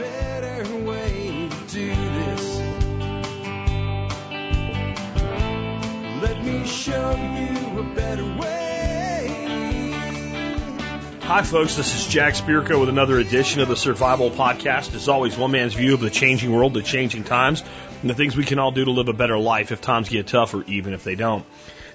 better way to do this. Let me show you a better way. Hi, folks. This is Jack Spirko with another edition of the Survival Podcast. As always, one man's view of the changing world, the changing times, and the things we can all do to live a better life if times get tougher, even if they don't.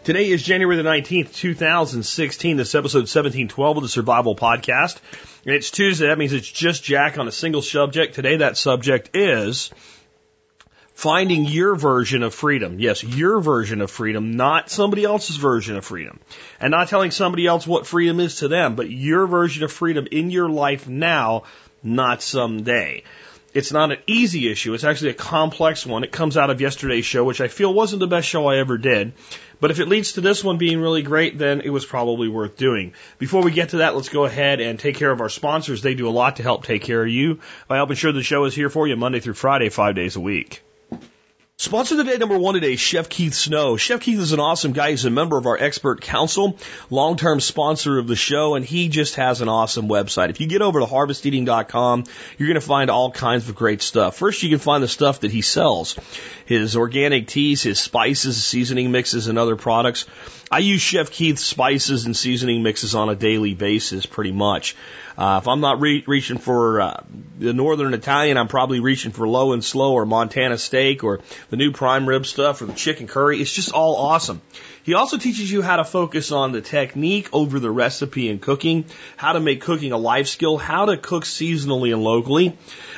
Today is January the 19th, 2016. This is episode 1712 of the Survival Podcast. It's Tuesday. That means it's just Jack on a single subject. Today, that subject is finding your version of freedom. Yes, your version of freedom, not somebody else's version of freedom. And not telling somebody else what freedom is to them, but your version of freedom in your life now, not someday. It's not an easy issue. It's actually a complex one. It comes out of yesterday's show, which I feel wasn't the best show I ever did. But if it leads to this one being really great, then it was probably worth doing. Before we get to that, let's go ahead and take care of our sponsors. They do a lot to help take care of you by helping sure the show is here for you Monday through Friday, five days a week. Sponsor of the day number one today, Chef Keith Snow. Chef Keith is an awesome guy. He's a member of our expert council, long-term sponsor of the show, and he just has an awesome website. If you get over to harvesteating.com, you're going to find all kinds of great stuff. First, you can find the stuff that he sells. His organic teas, his spices, seasoning mixes, and other products. I use Chef Keith's spices and seasoning mixes on a daily basis, pretty much. Uh, if I'm not re- reaching for uh, the Northern Italian, I'm probably reaching for low and slow or Montana steak or the new prime rib stuff or the chicken curry. It's just all awesome. He also teaches you how to focus on the technique over the recipe and cooking, how to make cooking a life skill, how to cook seasonally and locally.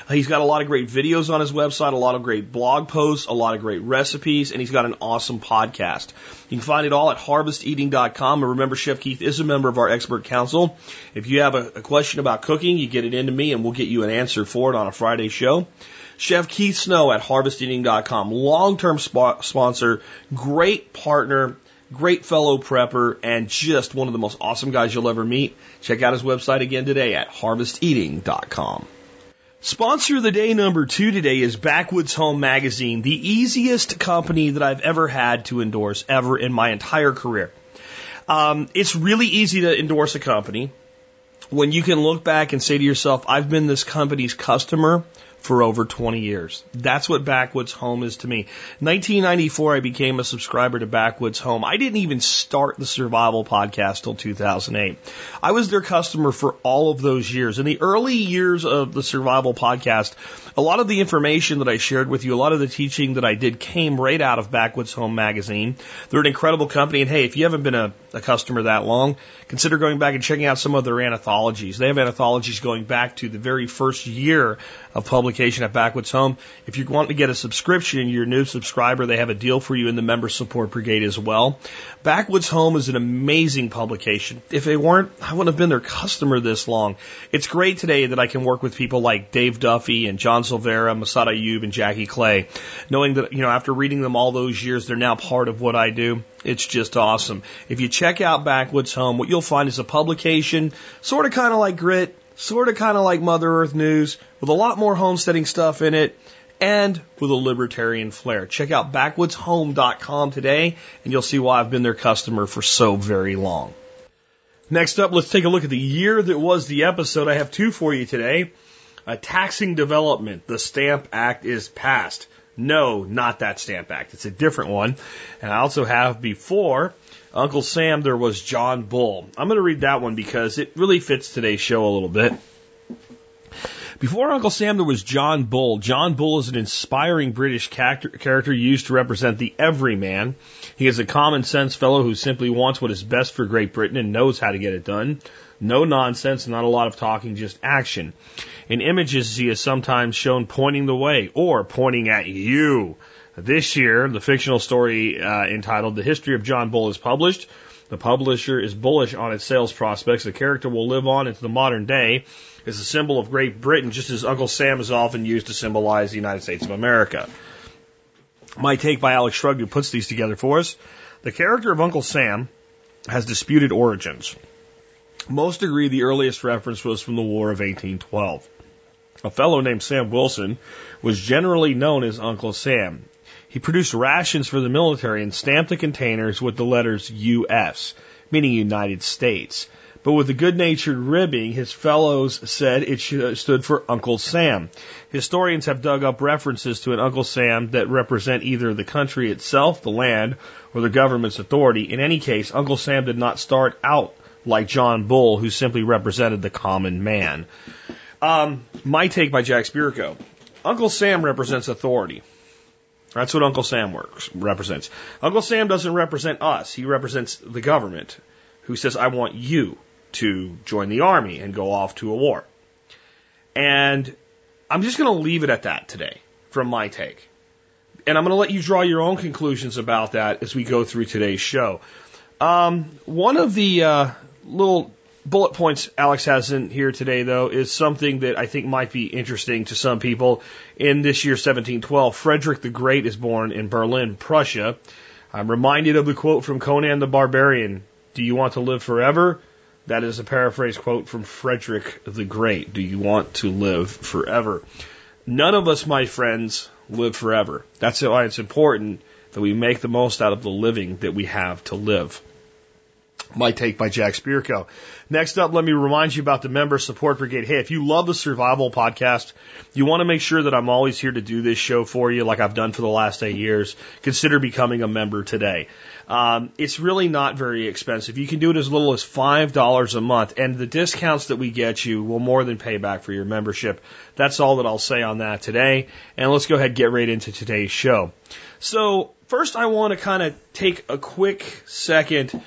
He's got a lot of great videos on his website, a lot of great blog posts, a lot of great recipes, and he's got an awesome podcast. You can find it all at harvesteating.com. And remember, Chef Keith is a member of our expert council. If you have a, a question about cooking, you get it into me and we'll get you an answer for it on a Friday show. Chef Keith Snow at harvesteating.com, long-term sp- sponsor, great partner, great fellow prepper, and just one of the most awesome guys you'll ever meet. Check out his website again today at harvesteating.com. Sponsor of the day number two today is Backwoods Home Magazine, the easiest company that I've ever had to endorse ever in my entire career. Um, it's really easy to endorse a company when you can look back and say to yourself, I've been this company's customer for over 20 years. That's what Backwoods Home is to me. 1994, I became a subscriber to Backwoods Home. I didn't even start the survival podcast till 2008. I was their customer for all of those years. In the early years of the survival podcast, a lot of the information that I shared with you, a lot of the teaching that I did came right out of Backwoods Home magazine. They're an incredible company. And hey, if you haven't been a, a customer that long, consider going back and checking out some of their anthologies. They have anthologies going back to the very first year of publication at Backwoods Home. If you want to get a subscription, you're a new subscriber, they have a deal for you in the member support brigade as well. Backwoods Home is an amazing publication. If they weren't, I wouldn't have been their customer this long. It's great today that I can work with people like Dave Duffy and John Silveira, Massad Ayoob, and Jackie Clay, knowing that, you know, after reading them all those years, they're now part of what I do. It's just awesome. If you check out Backwoods Home, what you'll find is a publication, sort of kind of like Grit, sort of kind of like Mother Earth News, with a lot more homesteading stuff in it and with a libertarian flair. Check out backwoodshome.com today and you'll see why I've been their customer for so very long. Next up, let's take a look at the year that was the episode. I have two for you today. A taxing development. The Stamp Act is passed. No, not that Stamp Act. It's a different one. And I also have before Uncle Sam, there was John Bull. I'm going to read that one because it really fits today's show a little bit. Before Uncle Sam, there was John Bull. John Bull is an inspiring British character used to represent the everyman. He is a common sense fellow who simply wants what is best for Great Britain and knows how to get it done. No nonsense, not a lot of talking, just action. In images, he is sometimes shown pointing the way or pointing at you. This year, the fictional story uh, entitled The History of John Bull is published. The publisher is bullish on its sales prospects. The character will live on into the modern day as a symbol of Great Britain, just as Uncle Sam is often used to symbolize the United States of America. My take by Alex Shrugged, who puts these together for us. The character of Uncle Sam has disputed origins. Most agree the earliest reference was from the War of 1812. A fellow named Sam Wilson was generally known as Uncle Sam. He produced rations for the military and stamped the containers with the letters US, meaning United States. but with a good natured ribbing, his fellows said it stood for Uncle Sam. Historians have dug up references to an Uncle Sam that represent either the country itself, the land, or the government's authority. In any case, Uncle Sam did not start out like John Bull, who simply represented the common man. Um, my take by Jack Spirko. Uncle Sam represents authority. That's what Uncle Sam works, represents. Uncle Sam doesn't represent us. He represents the government who says, I want you to join the army and go off to a war. And I'm just going to leave it at that today from my take. And I'm going to let you draw your own conclusions about that as we go through today's show. Um, one of the uh, little bullet points Alex has in here today, though, is something that I think might be interesting to some people. In this year, 1712, Frederick the Great is born in Berlin, Prussia. I'm reminded of the quote from Conan the Barbarian Do you want to live forever? That is a paraphrase quote from Frederick the Great. Do you want to live forever? None of us, my friends, live forever. That's why it's important that we make the most out of the living that we have to live. My take by Jack Spirko. Next up, let me remind you about the member support brigade. Hey, if you love the survival podcast, you want to make sure that I'm always here to do this show for you like I've done for the last eight years. Consider becoming a member today. Um, it's really not very expensive. You can do it as little as $5 a month, and the discounts that we get you will more than pay back for your membership. That's all that I'll say on that today. And let's go ahead and get right into today's show. So, first, I want to kind of take a quick second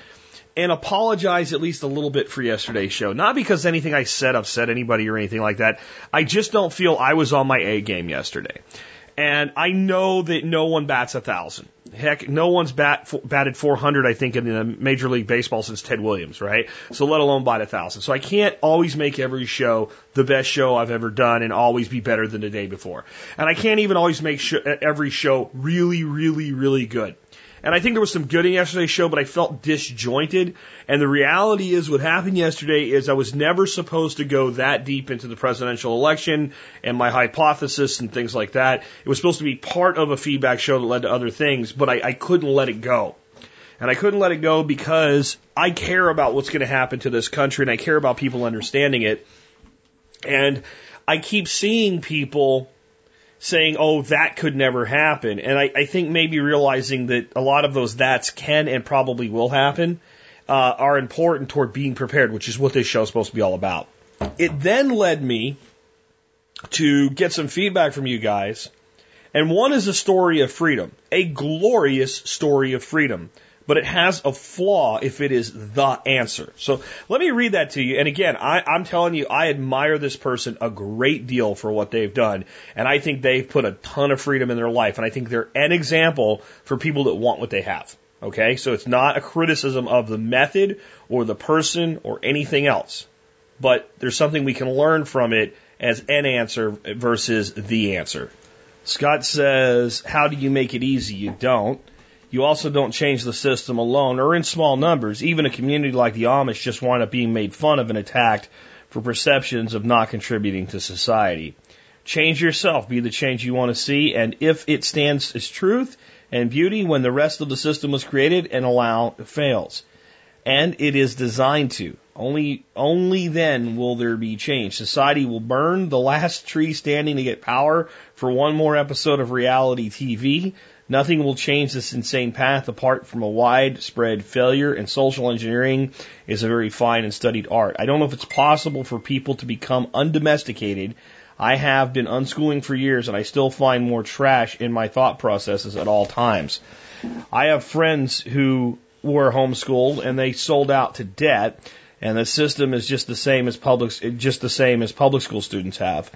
and apologize at least a little bit for yesterday's show. Not because anything I said upset anybody or anything like that. I just don't feel I was on my A game yesterday. And I know that no one bats a thousand. Heck, no one's bat, batted 400, I think, in the Major League Baseball since Ted Williams, right? So let alone bat a thousand. So I can't always make every show the best show I've ever done and always be better than the day before. And I can't even always make sh- every show really, really, really good. And I think there was some good in yesterday's show, but I felt disjointed. And the reality is what happened yesterday is I was never supposed to go that deep into the presidential election and my hypothesis and things like that. It was supposed to be part of a feedback show that led to other things, but I, I couldn't let it go. And I couldn't let it go because I care about what's going to happen to this country and I care about people understanding it. And I keep seeing people saying, oh, that could never happen. And I, I think maybe realizing that a lot of those that's can and probably will happen uh, are important toward being prepared, which is what this show is supposed to be all about. It then led me to get some feedback from you guys. And one is a story of freedom, a glorious story of freedom but it has a flaw if it is the answer. So let me read that to you. And again, I, I'm telling you, I admire this person a great deal for what they've done. And I think they've put a ton of freedom in their life. And I think they're an example for people that want what they have. Okay. So it's not a criticism of the method or the person or anything else, but there's something we can learn from it as an answer versus the answer. Scott says, how do you make it easy? You don't. You also don't change the system alone or in small numbers. Even a community like the Amish just wind up being made fun of and attacked for perceptions of not contributing to society. Change yourself, be the change you want to see, and if it stands as truth and beauty when the rest of the system was created and allow fails. And it is designed to. Only, only then will there be change. Society will burn the last tree standing to get power for one more episode of reality TV. Nothing will change this insane path apart from a widespread failure, and social engineering is a very fine and studied art. I don't know if it's possible for people to become undomesticated. I have been unschooling for years, and I still find more trash in my thought processes at all times. I have friends who were homeschooled and they sold out to debt, and the system is just the same as public, just the same as public school students have.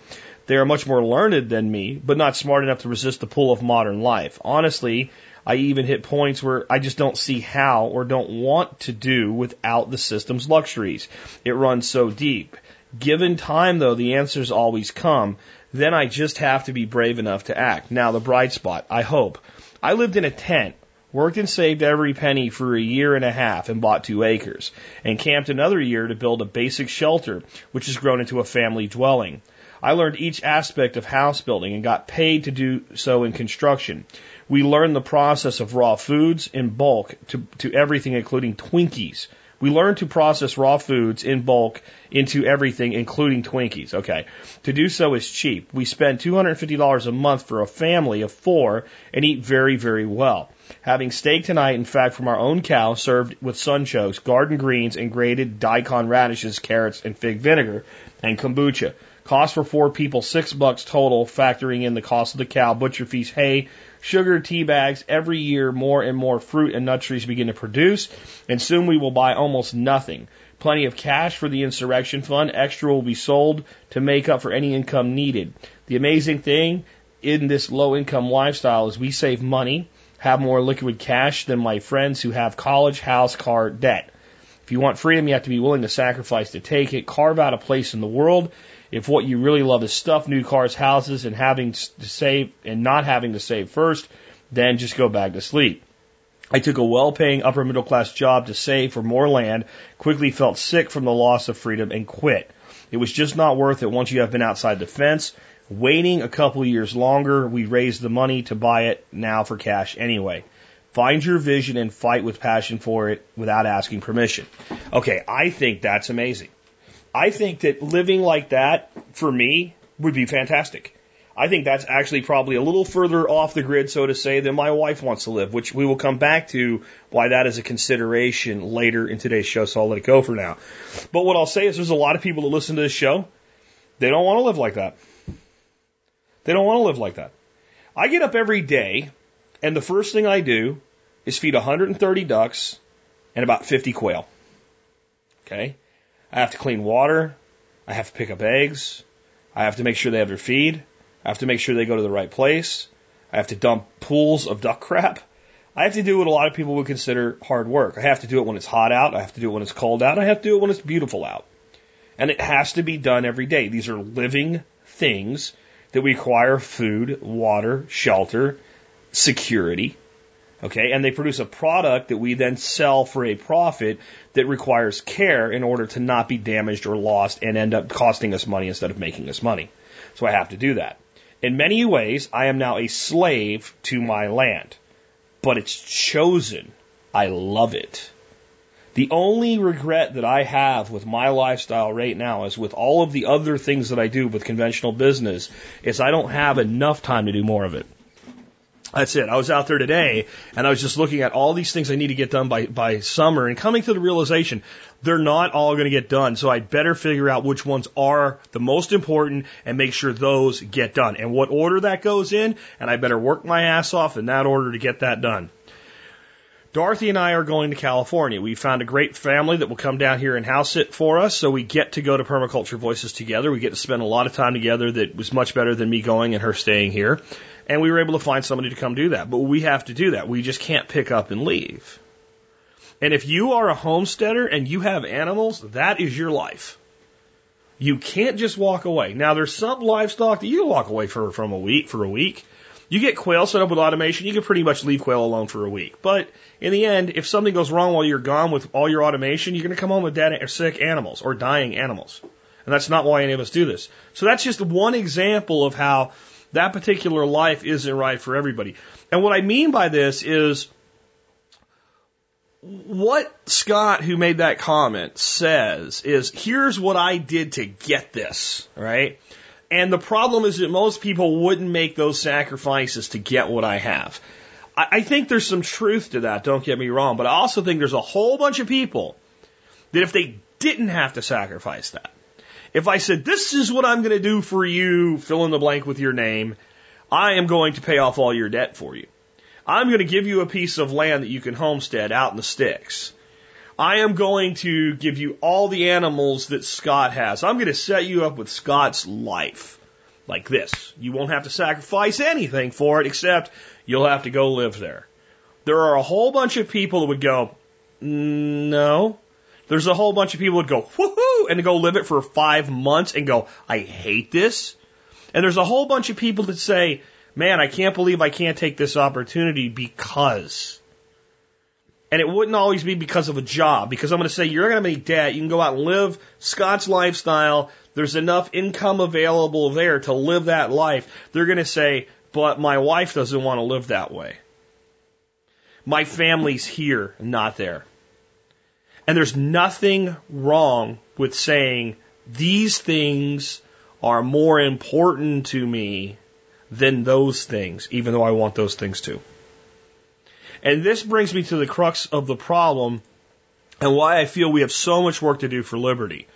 They are much more learned than me, but not smart enough to resist the pull of modern life. Honestly, I even hit points where I just don't see how or don't want to do without the system's luxuries. It runs so deep. Given time, though, the answers always come. Then I just have to be brave enough to act. Now, the bright spot, I hope. I lived in a tent, worked and saved every penny for a year and a half and bought two acres, and camped another year to build a basic shelter, which has grown into a family dwelling. I learned each aspect of house building and got paid to do so in construction. We learned the process of raw foods in bulk to, to everything, including Twinkies. We learned to process raw foods in bulk into everything, including Twinkies. Okay. To do so is cheap. We spend $250 a month for a family of four and eat very, very well. Having steak tonight, in fact, from our own cow, served with sunchokes, garden greens, and grated daikon radishes, carrots, and fig vinegar, and kombucha. Cost for four people, six bucks total, factoring in the cost of the cow, butcher fees, hay, sugar, tea bags. Every year, more and more fruit and nut trees begin to produce, and soon we will buy almost nothing. Plenty of cash for the insurrection fund. Extra will be sold to make up for any income needed. The amazing thing in this low income lifestyle is we save money, have more liquid cash than my friends who have college, house, car, debt. If you want freedom, you have to be willing to sacrifice to take it. Carve out a place in the world. If what you really love is stuff, new cars, houses, and having to save and not having to save first, then just go back to sleep. I took a well paying upper middle class job to save for more land, quickly felt sick from the loss of freedom, and quit. It was just not worth it once you have been outside the fence. Waiting a couple years longer, we raised the money to buy it now for cash anyway. Find your vision and fight with passion for it without asking permission. Okay, I think that's amazing. I think that living like that for me would be fantastic. I think that's actually probably a little further off the grid, so to say, than my wife wants to live, which we will come back to why that is a consideration later in today's show, so I'll let it go for now. But what I'll say is there's a lot of people that listen to this show, they don't want to live like that. They don't want to live like that. I get up every day, and the first thing I do is feed 130 ducks and about 50 quail. Okay? I have to clean water. I have to pick up eggs. I have to make sure they have their feed. I have to make sure they go to the right place. I have to dump pools of duck crap. I have to do what a lot of people would consider hard work. I have to do it when it's hot out. I have to do it when it's cold out. I have to do it when it's beautiful out. And it has to be done every day. These are living things that require food, water, shelter, security. Okay, and they produce a product that we then sell for a profit that requires care in order to not be damaged or lost and end up costing us money instead of making us money. So I have to do that. In many ways, I am now a slave to my land, but it's chosen. I love it. The only regret that I have with my lifestyle right now is with all of the other things that I do with conventional business is I don't have enough time to do more of it. That's it. I was out there today and I was just looking at all these things I need to get done by, by summer and coming to the realization they're not all going to get done. So I'd better figure out which ones are the most important and make sure those get done and what order that goes in. And I better work my ass off in that order to get that done. Dorothy and I are going to California. We found a great family that will come down here and house it for us. So we get to go to Permaculture Voices together. We get to spend a lot of time together that was much better than me going and her staying here. And we were able to find somebody to come do that. But we have to do that. We just can't pick up and leave. And if you are a homesteader and you have animals, that is your life. You can't just walk away. Now there's some livestock that you walk away for from a week for a week. You get quail set up with automation, you can pretty much leave quail alone for a week. But in the end, if something goes wrong while you're gone with all your automation, you're going to come home with dead or sick animals or dying animals. And that's not why any of us do this. So that's just one example of how that particular life isn't right for everybody. And what I mean by this is what Scott, who made that comment, says is here's what I did to get this, right? And the problem is that most people wouldn't make those sacrifices to get what I have. I, I think there's some truth to that, don't get me wrong, but I also think there's a whole bunch of people that if they didn't have to sacrifice that, if I said, this is what I'm going to do for you, fill in the blank with your name, I am going to pay off all your debt for you. I'm going to give you a piece of land that you can homestead out in the sticks. I am going to give you all the animals that Scott has. I'm going to set you up with Scott's life. Like this. You won't have to sacrifice anything for it except you'll have to go live there. There are a whole bunch of people that would go, no, there's a whole bunch of people that would go, woohoo, and go live it for five months and go, I hate this. And there's a whole bunch of people that say, man, I can't believe I can't take this opportunity because. And it wouldn't always be because of a job, because I'm going to say, you're going to make debt. You can go out and live Scott's lifestyle. There's enough income available there to live that life. They're going to say, but my wife doesn't want to live that way. My family's here, not there. And there's nothing wrong with saying these things are more important to me than those things, even though I want those things too. And this brings me to the crux of the problem and why I feel we have so much work to do for liberty.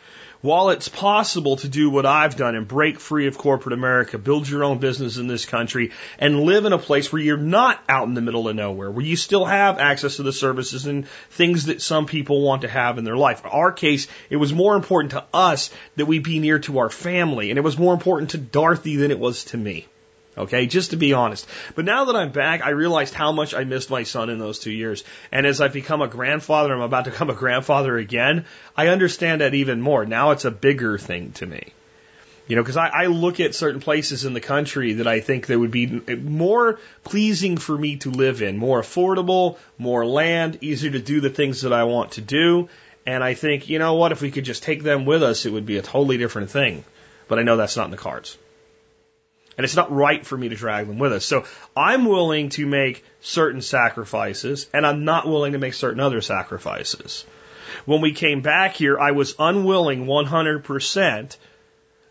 While it's possible to do what I've done and break free of corporate America, build your own business in this country, and live in a place where you're not out in the middle of nowhere, where you still have access to the services and things that some people want to have in their life. In our case, it was more important to us that we be near to our family, and it was more important to Dorothy than it was to me. Okay, just to be honest. But now that I'm back, I realized how much I missed my son in those two years. And as I've become a grandfather, I'm about to become a grandfather again, I understand that even more. Now it's a bigger thing to me. You know, because I, I look at certain places in the country that I think that would be eh, more pleasing for me to live in, more affordable, more land, easier to do the things that I want to do. And I think, you know what, if we could just take them with us, it would be a totally different thing. But I know that's not in the cards. And it's not right for me to drag them with us. So I'm willing to make certain sacrifices and I'm not willing to make certain other sacrifices. When we came back here, I was unwilling 100%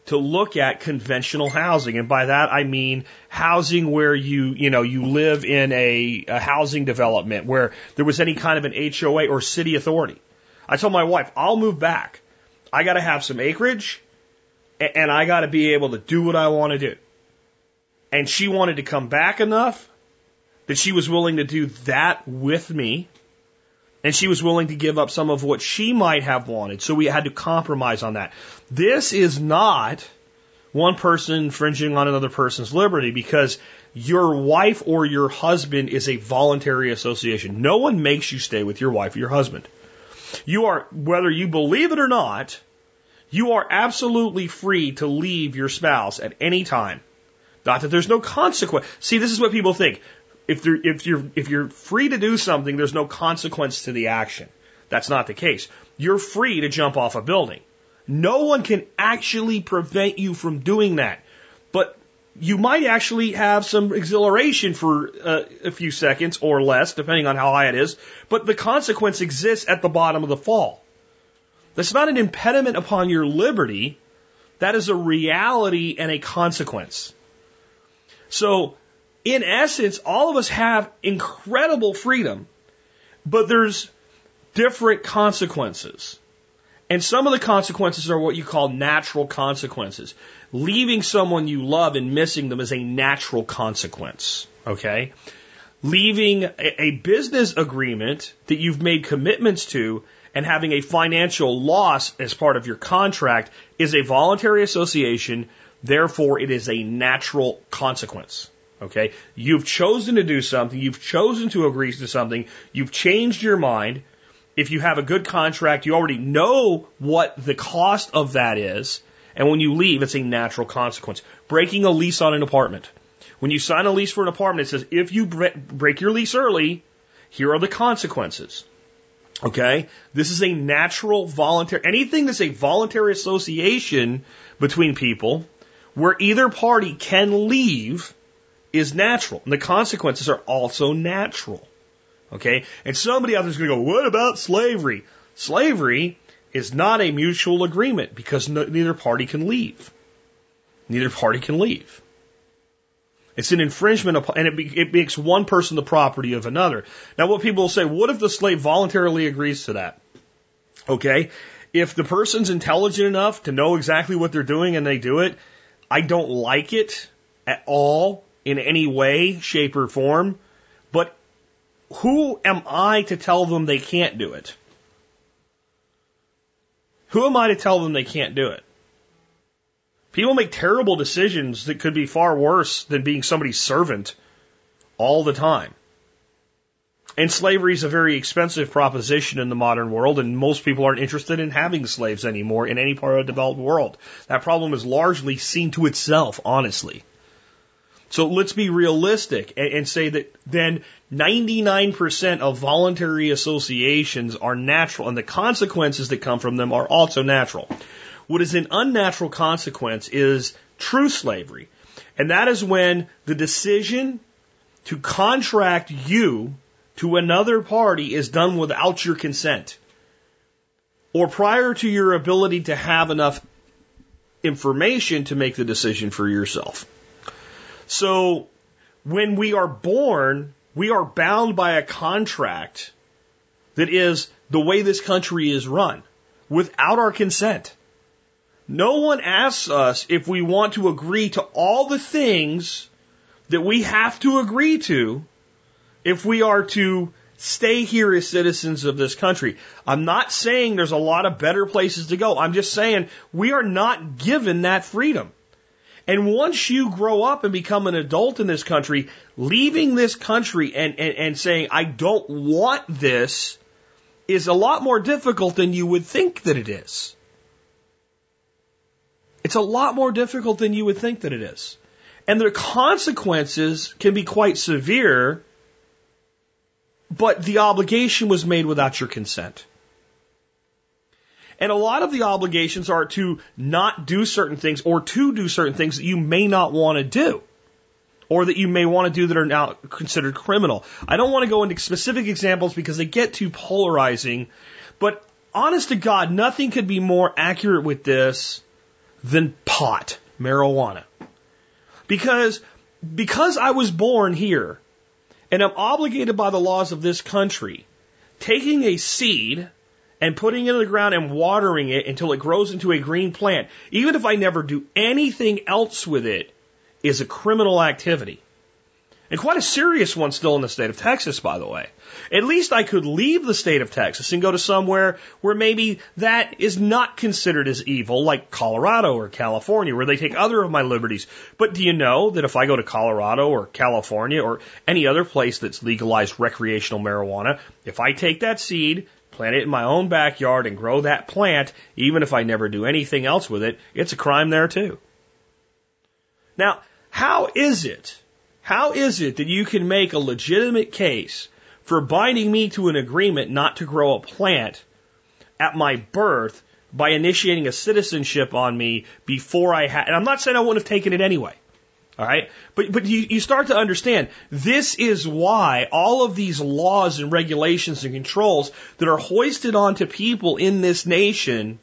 to look at conventional housing. And by that, I mean housing where you, you know, you live in a, a housing development where there was any kind of an HOA or city authority. I told my wife, I'll move back. I got to have some acreage and I got to be able to do what I want to do and she wanted to come back enough that she was willing to do that with me. And she was willing to give up some of what she might have wanted. So we had to compromise on that. This is not one person infringing on another person's liberty because your wife or your husband is a voluntary association. No one makes you stay with your wife or your husband. You are, whether you believe it or not, you are absolutely free to leave your spouse at any time. Not that there's no consequence. See, this is what people think. If, if, you're, if you're free to do something, there's no consequence to the action. That's not the case. You're free to jump off a building. No one can actually prevent you from doing that. But you might actually have some exhilaration for uh, a few seconds or less, depending on how high it is. But the consequence exists at the bottom of the fall. That's not an impediment upon your liberty. That is a reality and a consequence. So, in essence, all of us have incredible freedom, but there's different consequences. And some of the consequences are what you call natural consequences. Leaving someone you love and missing them is a natural consequence. Okay? Leaving a, business agreement that you've made commitments to and having a financial loss as part of your contract is a voluntary association Therefore, it is a natural consequence. Okay? You've chosen to do something. You've chosen to agree to something. You've changed your mind. If you have a good contract, you already know what the cost of that is. And when you leave, it's a natural consequence. Breaking a lease on an apartment. When you sign a lease for an apartment, it says if you break your lease early, here are the consequences. Okay? This is a natural voluntary, anything that's a voluntary association between people where either party can leave is natural. And the consequences are also natural. Okay? And somebody out there is going to go, what about slavery? Slavery is not a mutual agreement because no, neither party can leave. Neither party can leave. It's an infringement, of, and it, it makes one person the property of another. Now, what people will say, what if the slave voluntarily agrees to that? Okay, if the person's intelligent enough to know exactly what they're doing and they do it, I don't like it at all in any way, shape, or form. But who am I to tell them they can't do it? Who am I to tell them they can't do it? People make terrible decisions that could be far worse than being somebody's servant all the time. And slavery is a very expensive proposition in the modern world, and most people aren't interested in having slaves anymore in any part of the developed world. That problem is largely seen to itself, honestly. So let's be realistic and, and say that then 99% of voluntary associations are natural, and the consequences that come from them are also natural. What is an unnatural consequence is true slavery. And that is when the decision to contract you to another party is done without your consent. or prior to your ability to have enough information to make the decision for yourself. So when we are born, we are bound by a contract that is the way this country is run without our consent. No one asks us if we want to agree to all the things that we have to agree to if we are to stay here as citizens of this country. I'm not saying there's a lot of better places to go. I'm just saying we are not given that freedom. And once you grow up and become an adult in this country, leaving this country and, and, and saying, I don't want this is a lot more difficult than you would think that it is. It's a lot more difficult than you would think that it is. And the consequences can be quite severe but the obligation was made without your consent. And a lot of the obligations are to not do certain things or to do certain things that you may not want to do or that you may want to do that are now considered criminal. I don't want to go into specific examples because they get too polarizing, but honest to God, nothing could be more accurate with this than pot, marijuana. Because, because I was born here, and I'm obligated by the laws of this country, taking a seed and putting it in the ground and watering it until it grows into a green plant, even if I never do anything else with it, is a criminal activity. And quite a serious one still in the state of Texas, by the way. At least I could leave the state of Texas and go to somewhere where maybe that is not considered as evil, like Colorado or California, where they take other of my liberties. But do you know that if I go to Colorado or California or any other place that's legalized recreational marijuana, if I take that seed, plant it in my own backyard and grow that plant, even if I never do anything else with it, it's a crime there too. Now, how is it how is it that you can make a legitimate case for binding me to an agreement not to grow a plant at my birth by initiating a citizenship on me before I had, and I'm not saying I wouldn't have taken it anyway. All right. But, but you, you start to understand this is why all of these laws and regulations and controls that are hoisted onto people in this nation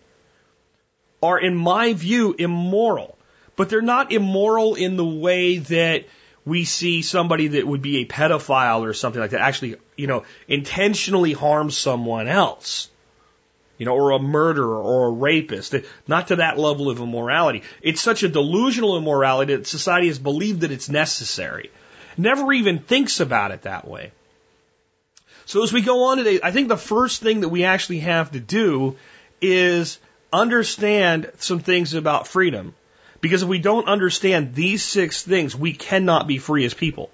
are, in my view, immoral. But they're not immoral in the way that we see somebody that would be a pedophile or something like that actually, you know, intentionally harm someone else. You know, or a murderer or a rapist, not to that level of immorality. It's such a delusional immorality that society has believed that it's necessary. Never even thinks about it that way. So as we go on today, I think the first thing that we actually have to do is understand some things about freedom because if we don't understand these six things, we cannot be free as people.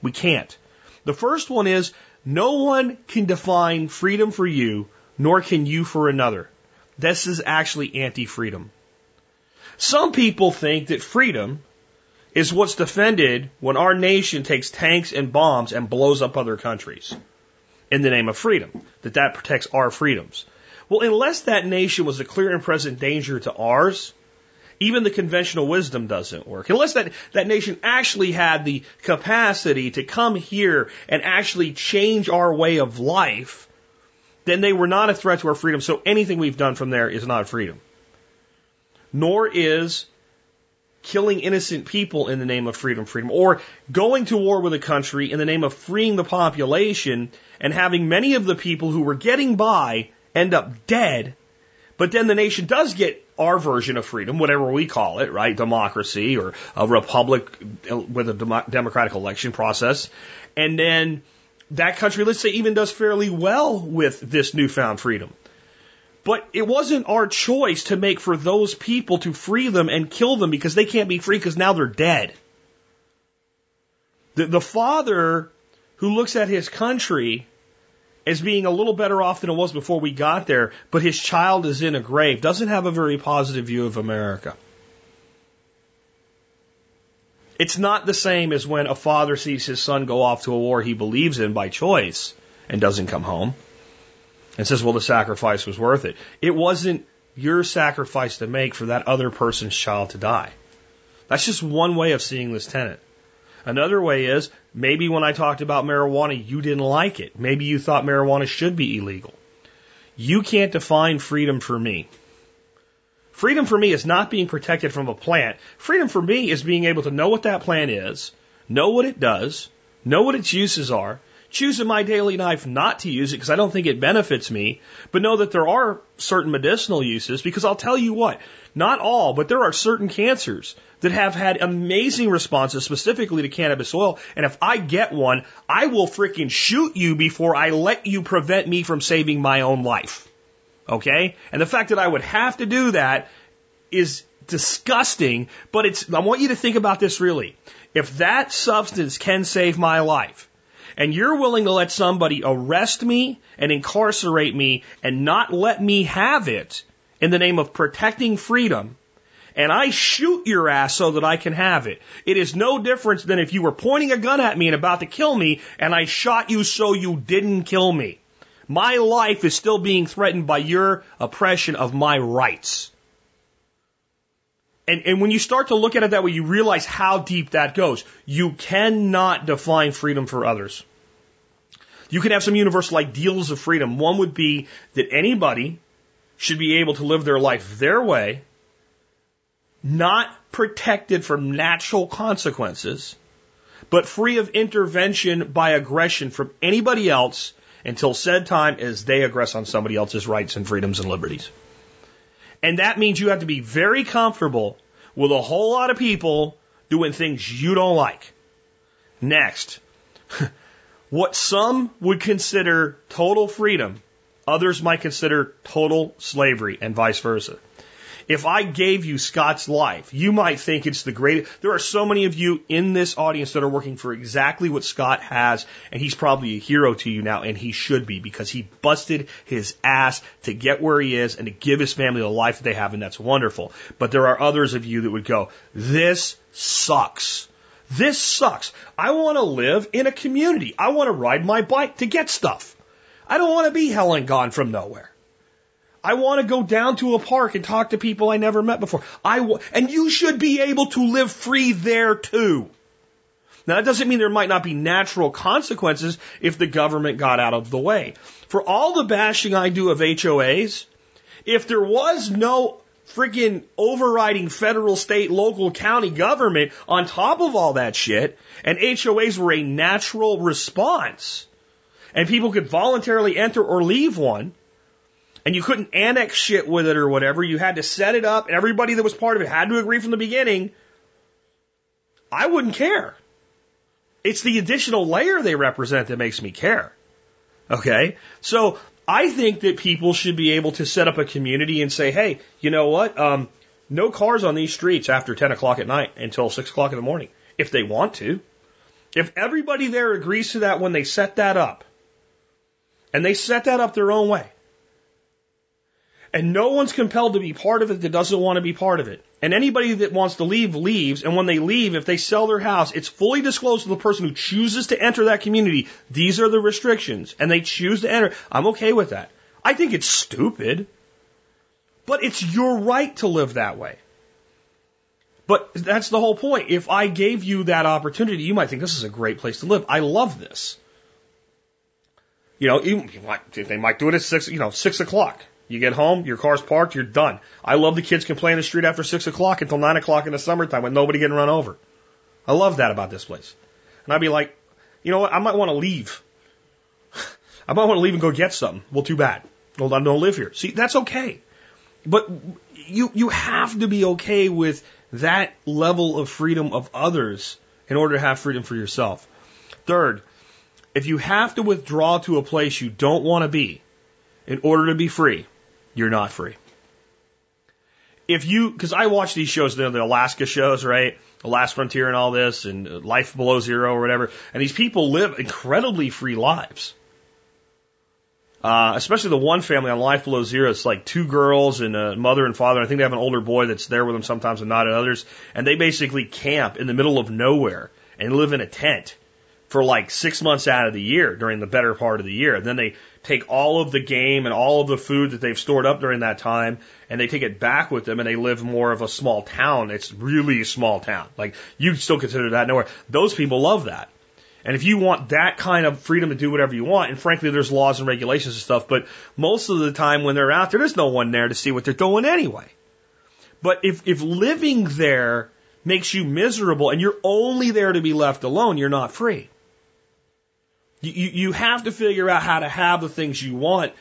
We can't. The first one is no one can define freedom for you, nor can you for another. This is actually anti freedom. Some people think that freedom is what's defended when our nation takes tanks and bombs and blows up other countries in the name of freedom, that that protects our freedoms. Well, unless that nation was a clear and present danger to ours, even the conventional wisdom doesn't work. Unless that, that nation actually had the capacity to come here and actually change our way of life, then they were not a threat to our freedom. So anything we've done from there is not freedom. Nor is killing innocent people in the name of freedom, freedom, or going to war with a country in the name of freeing the population and having many of the people who were getting by end up dead. But then the nation does get our version of freedom, whatever we call it, right? Democracy or a republic uh, with a dem- democratic election process. And then that country, let's say, even does fairly well with this newfound freedom. But it wasn't our choice to make for those people to free them and kill them because they can't be free because now they're dead. The, the father who looks at his country as being a little better off than it was before we got there, but his child is in a grave, doesn't have a very positive view of America. It's not the same as when a father sees his son go off to a war he believes in by choice and doesn't come home and says, well, the sacrifice was worth it. It wasn't your sacrifice to make for that other person's child to die. That's just one way of seeing this tenet. Another way is maybe when I talked about marijuana, you didn't like it. Maybe you thought marijuana should be illegal. you can't define freedom for me. Freedom for me is not being protected from a plant. Freedom for me is being able to know what that plant is, know what it does, know what its uses are, choose in my daily life not to use it because I don't think it benefits me, but know that there are certain medicinal uses because I'll tell you what, not all, but there are certain cancers that have had amazing responses specifically to cannabis oil. And if I get one, I will freaking shoot you before I let you prevent me from saving my own life. Okay? And the fact that I would have to do that is disgusting, but it's, I want you to think about this really. If that substance can save my life, and you're willing to let somebody arrest me and incarcerate me and not let me have it in the name of protecting freedom, and I shoot your ass so that I can have it. It is no difference than if you were pointing a gun at me and about to kill me, and I shot you so you didn't kill me. My life is still being threatened by your oppression of my rights. And, and when you start to look at it that way, you realize how deep that goes. You cannot define freedom for others. You can have some universal ideals of freedom. One would be that anybody should be able to live their life their way, not protected from natural consequences, but free of intervention by aggression from anybody else until said time as they aggress on somebody else's rights and freedoms and liberties. And that means you have to be very comfortable with a whole lot of people doing things you don't like. Next, what some would consider total freedom, others might consider total slavery and vice versa. If I gave you Scott's life, you might think it's the greatest. There are so many of you in this audience that are working for exactly what Scott has, and he's probably a hero to you now, and he should be because he busted his ass to get where he is and to give his family the life that they have, and that's wonderful. But there are others of you that would go, this sucks. This sucks. I want to live in a community. I want to ride my bike to get stuff. I don't want to be hell and gone from nowhere. I want to go down to a park and talk to people I never met before. I w- and you should be able to live free there too. Now that doesn't mean there might not be natural consequences if the government got out of the way. For all the bashing I do of HOAs, if there was no freaking overriding federal, state, local, county government on top of all that shit, and HOAs were a natural response, and people could voluntarily enter or leave one, and you couldn't annex shit with it or whatever. You had to set it up. and Everybody that was part of it had to agree from the beginning. I wouldn't care. It's the additional layer they represent that makes me care. Okay? So I think that people should be able to set up a community and say, hey, you know what? Um, no cars on these streets after 10 o'clock at night until 6 o'clock in the morning, if they want to. If everybody there agrees to that when they set that up, and they set that up their own way, and no one's compelled to be part of it that doesn't want to be part of it. And anybody that wants to leave leaves. And when they leave, if they sell their house, it's fully disclosed to the person who chooses to enter that community. These are the restrictions, and they choose to enter. I'm okay with that. I think it's stupid, but it's your right to live that way. But that's the whole point. If I gave you that opportunity, you might think this is a great place to live. I love this. You know, they might do it at six, you know, six o'clock. You get home, your car's parked, you're done. I love the kids can play in the street after six o'clock until nine o'clock in the summertime with nobody getting run over. I love that about this place. And I'd be like, you know what? I might want to leave. I might want to leave and go get something. Well, too bad. Well, I don't live here. See, that's okay. But you, you have to be okay with that level of freedom of others in order to have freedom for yourself. Third, if you have to withdraw to a place you don't want to be in order to be free, you're not free. If you, because I watch these shows, the, the Alaska shows, right? The Last Frontier and all this, and Life Below Zero or whatever, and these people live incredibly free lives. Uh, especially the one family on Life Below Zero, it's like two girls and a mother and father. I think they have an older boy that's there with them sometimes and not at others. And they basically camp in the middle of nowhere and live in a tent for like six months out of the year during the better part of the year. Then they take all of the game and all of the food that they've stored up during that time and they take it back with them and they live more of a small town. It's really a small town. Like you still consider that nowhere. Those people love that. And if you want that kind of freedom to do whatever you want, and frankly, there's laws and regulations and stuff, but most of the time when they're out there, there's no one there to see what they're doing anyway. But if, if living there makes you miserable and you're only there to be left alone, you're not free. You, you, have to figure out how to have the things you want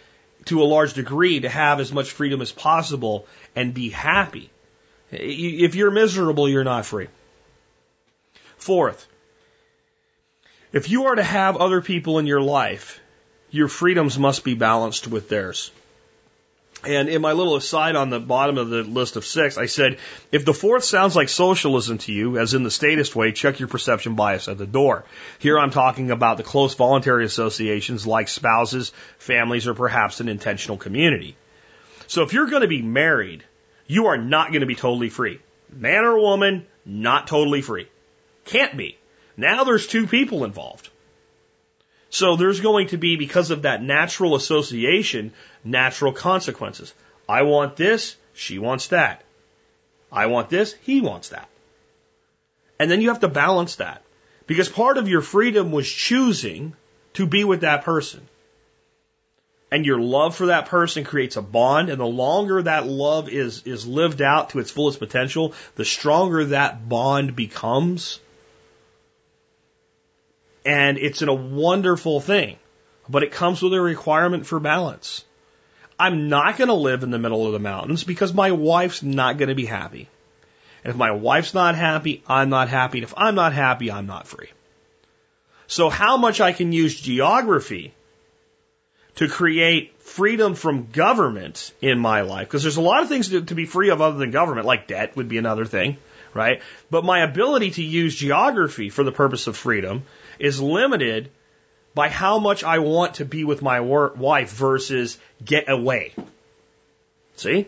to a large degree to have as much freedom as possible and be happy. If you're miserable, you're not free. Fourth, if you are to have other people in your life, your freedoms must be balanced with theirs. And in my little aside on the bottom of the list of six, I said, if the fourth sounds like socialism to you, as in the statist way, check your perception bias at the door. Here I'm talking about the close voluntary associations like spouses, families, or perhaps an intentional community. So if you're going to be married, you are not going to be totally free. Man or woman, not totally free. Can't be. Now there's two people involved. So there's going to be, because of that natural association, natural consequences. I want this, she wants that. I want this, he wants that. And then you have to balance that. Because part of your freedom was choosing to be with that person. And your love for that person creates a bond, and the longer that love is, is lived out to its fullest potential, the stronger that bond becomes. And it's a wonderful thing, but it comes with a requirement for balance. I'm not going to live in the middle of the mountains because my wife's not going to be happy. And if my wife's not happy, I'm not happy. And if I'm not happy, I'm not free. So how much I can use geography to create freedom from government in my life, because there's a lot of things to, to, be free of other than government, like debt would be another thing, right? But my ability to use geography for the purpose of freedom is limited by how much I want to be with my wife versus get away. See?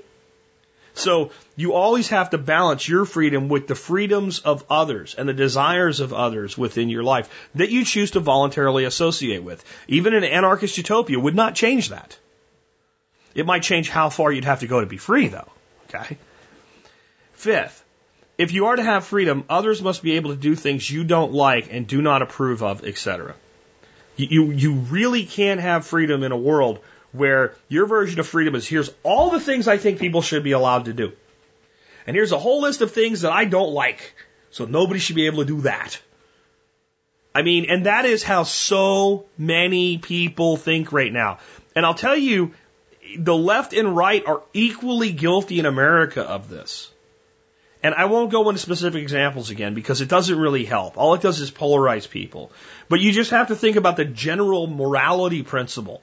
So you always have to balance your freedom with the freedoms of others and the desires of others within your life that you choose to voluntarily associate with. Even an anarchist utopia would not change that. It might change how far you'd have to go to be free though. Okay? Fifth, if you are to have freedom, others must be able to do things you don't like and do not approve of, etc. You, you really can't have freedom in a world where your version of freedom is here's all the things I think people should be allowed to do. And here's a whole list of things that I don't like. So nobody should be able to do that. I mean, and that is how so many people think right now. And I'll tell you, the left and right are equally guilty in America of this. And I won't go into specific examples again because it doesn't really help. All it does is polarize people. But you just have to think about the general morality principle.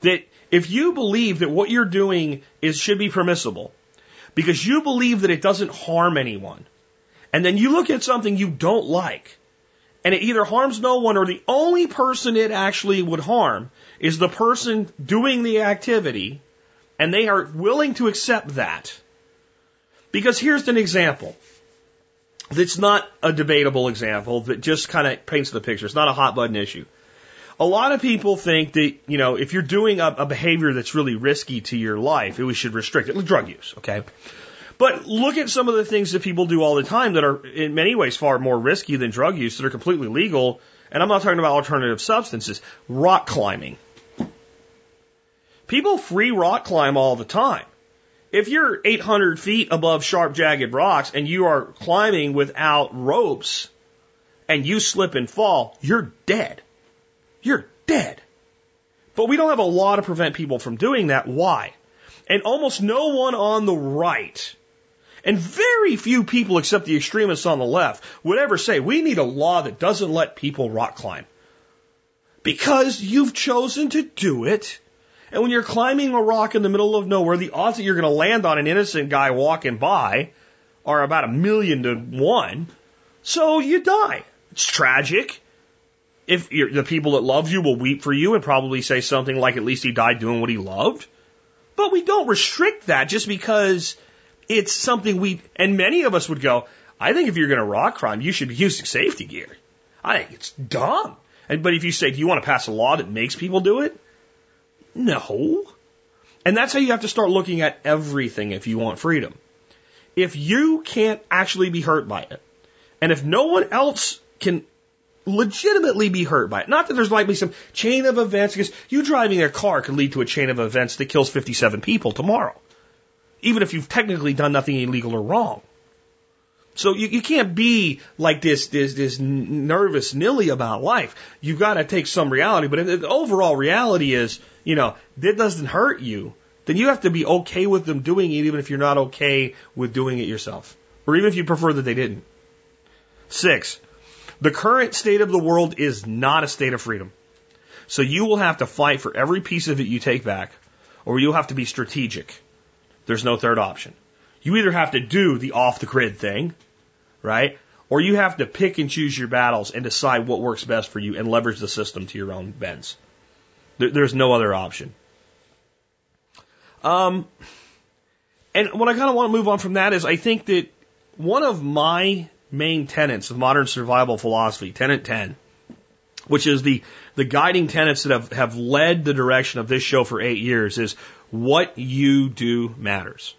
That if you believe that what you're doing is should be permissible because you believe that it doesn't harm anyone, and then you look at something you don't like, and it either harms no one or the only person it actually would harm is the person doing the activity, and they are willing to accept that because here's an example that's not a debatable example that just kind of paints the picture. It's not a hot button issue. A lot of people think that, you know, if you're doing a, a behavior that's really risky to your life, we should restrict it. Drug use, okay? But look at some of the things that people do all the time that are in many ways far more risky than drug use that are completely legal. And I'm not talking about alternative substances. Rock climbing. People free rock climb all the time. If you're 800 feet above sharp, jagged rocks and you are climbing without ropes and you slip and fall, you're dead. You're dead. But we don't have a law to prevent people from doing that. Why? And almost no one on the right, and very few people except the extremists on the left, would ever say, we need a law that doesn't let people rock climb. Because you've chosen to do it and when you're climbing a rock in the middle of nowhere, the odds that you're going to land on an innocent guy walking by are about a million to one. So you die. It's tragic. If the people that love you will weep for you and probably say something like, at least he died doing what he loved. But we don't restrict that just because it's something we, and many of us would go, I think if you're going to rock climb, you should be using safety gear. I think it's dumb. And, but if you say, do you want to pass a law that makes people do it? No. And that's how you have to start looking at everything if you want freedom. If you can't actually be hurt by it, and if no one else can legitimately be hurt by it. Not that there's likely some chain of events, because you driving a car could lead to a chain of events that kills 57 people tomorrow, even if you've technically done nothing illegal or wrong. So you, you can't be like this, this, this nervous nilly about life. You've got to take some reality, but the overall reality is, you know, it doesn't hurt you. Then you have to be okay with them doing it, even if you're not okay with doing it yourself. Or even if you prefer that they didn't. Six, the current state of the world is not a state of freedom. So you will have to fight for every piece of it you take back, or you'll have to be strategic. There's no third option. You either have to do the off the grid thing, right? Or you have to pick and choose your battles and decide what works best for you and leverage the system to your own bends. There's no other option. Um, and what I kind of want to move on from that is I think that one of my main tenets of modern survival philosophy, tenet 10, which is the, the guiding tenets that have, have led the direction of this show for eight years, is what you do matters.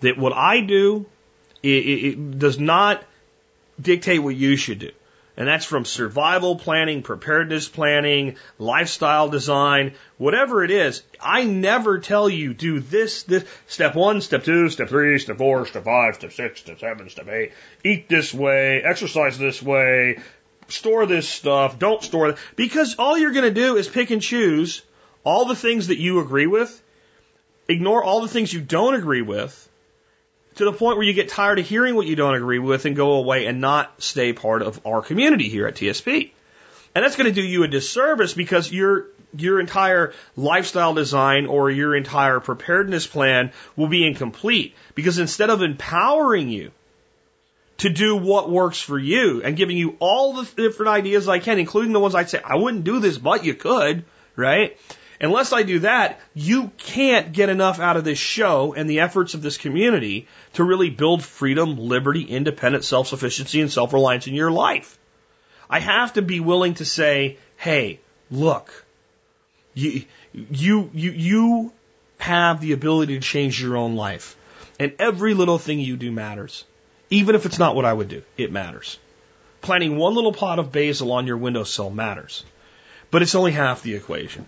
That what I do, it, it, it does not dictate what you should do. And that's from survival planning, preparedness planning, lifestyle design, whatever it is. I never tell you do this, this, step one, step two, step three, step four, step five, step six, step seven, step eight. Eat this way, exercise this way, store this stuff, don't store it. Because all you're going to do is pick and choose all the things that you agree with, ignore all the things you don't agree with, to the point where you get tired of hearing what you don't agree with and go away and not stay part of our community here at TSP. And that's going to do you a disservice because your your entire lifestyle design or your entire preparedness plan will be incomplete because instead of empowering you to do what works for you and giving you all the different ideas I can, including the ones I'd say, I wouldn't do this, but you could, right? Unless I do that, you can't get enough out of this show and the efforts of this community to really build freedom, liberty, independent self sufficiency, and self reliance in your life. I have to be willing to say, hey, look, you, you, you, you have the ability to change your own life. And every little thing you do matters. Even if it's not what I would do, it matters. Planting one little pot of basil on your windowsill matters. But it's only half the equation.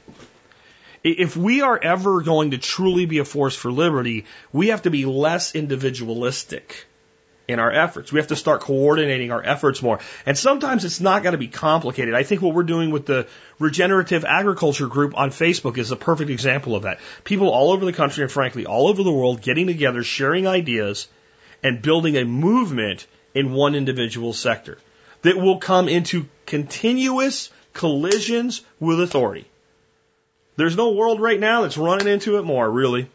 If we are ever going to truly be a force for liberty, we have to be less individualistic in our efforts. We have to start coordinating our efforts more. And sometimes it's not going to be complicated. I think what we're doing with the regenerative agriculture group on Facebook is a perfect example of that. People all over the country and frankly all over the world getting together, sharing ideas, and building a movement in one individual sector that will come into continuous collisions with authority. There's no world right now that's running into it more, really.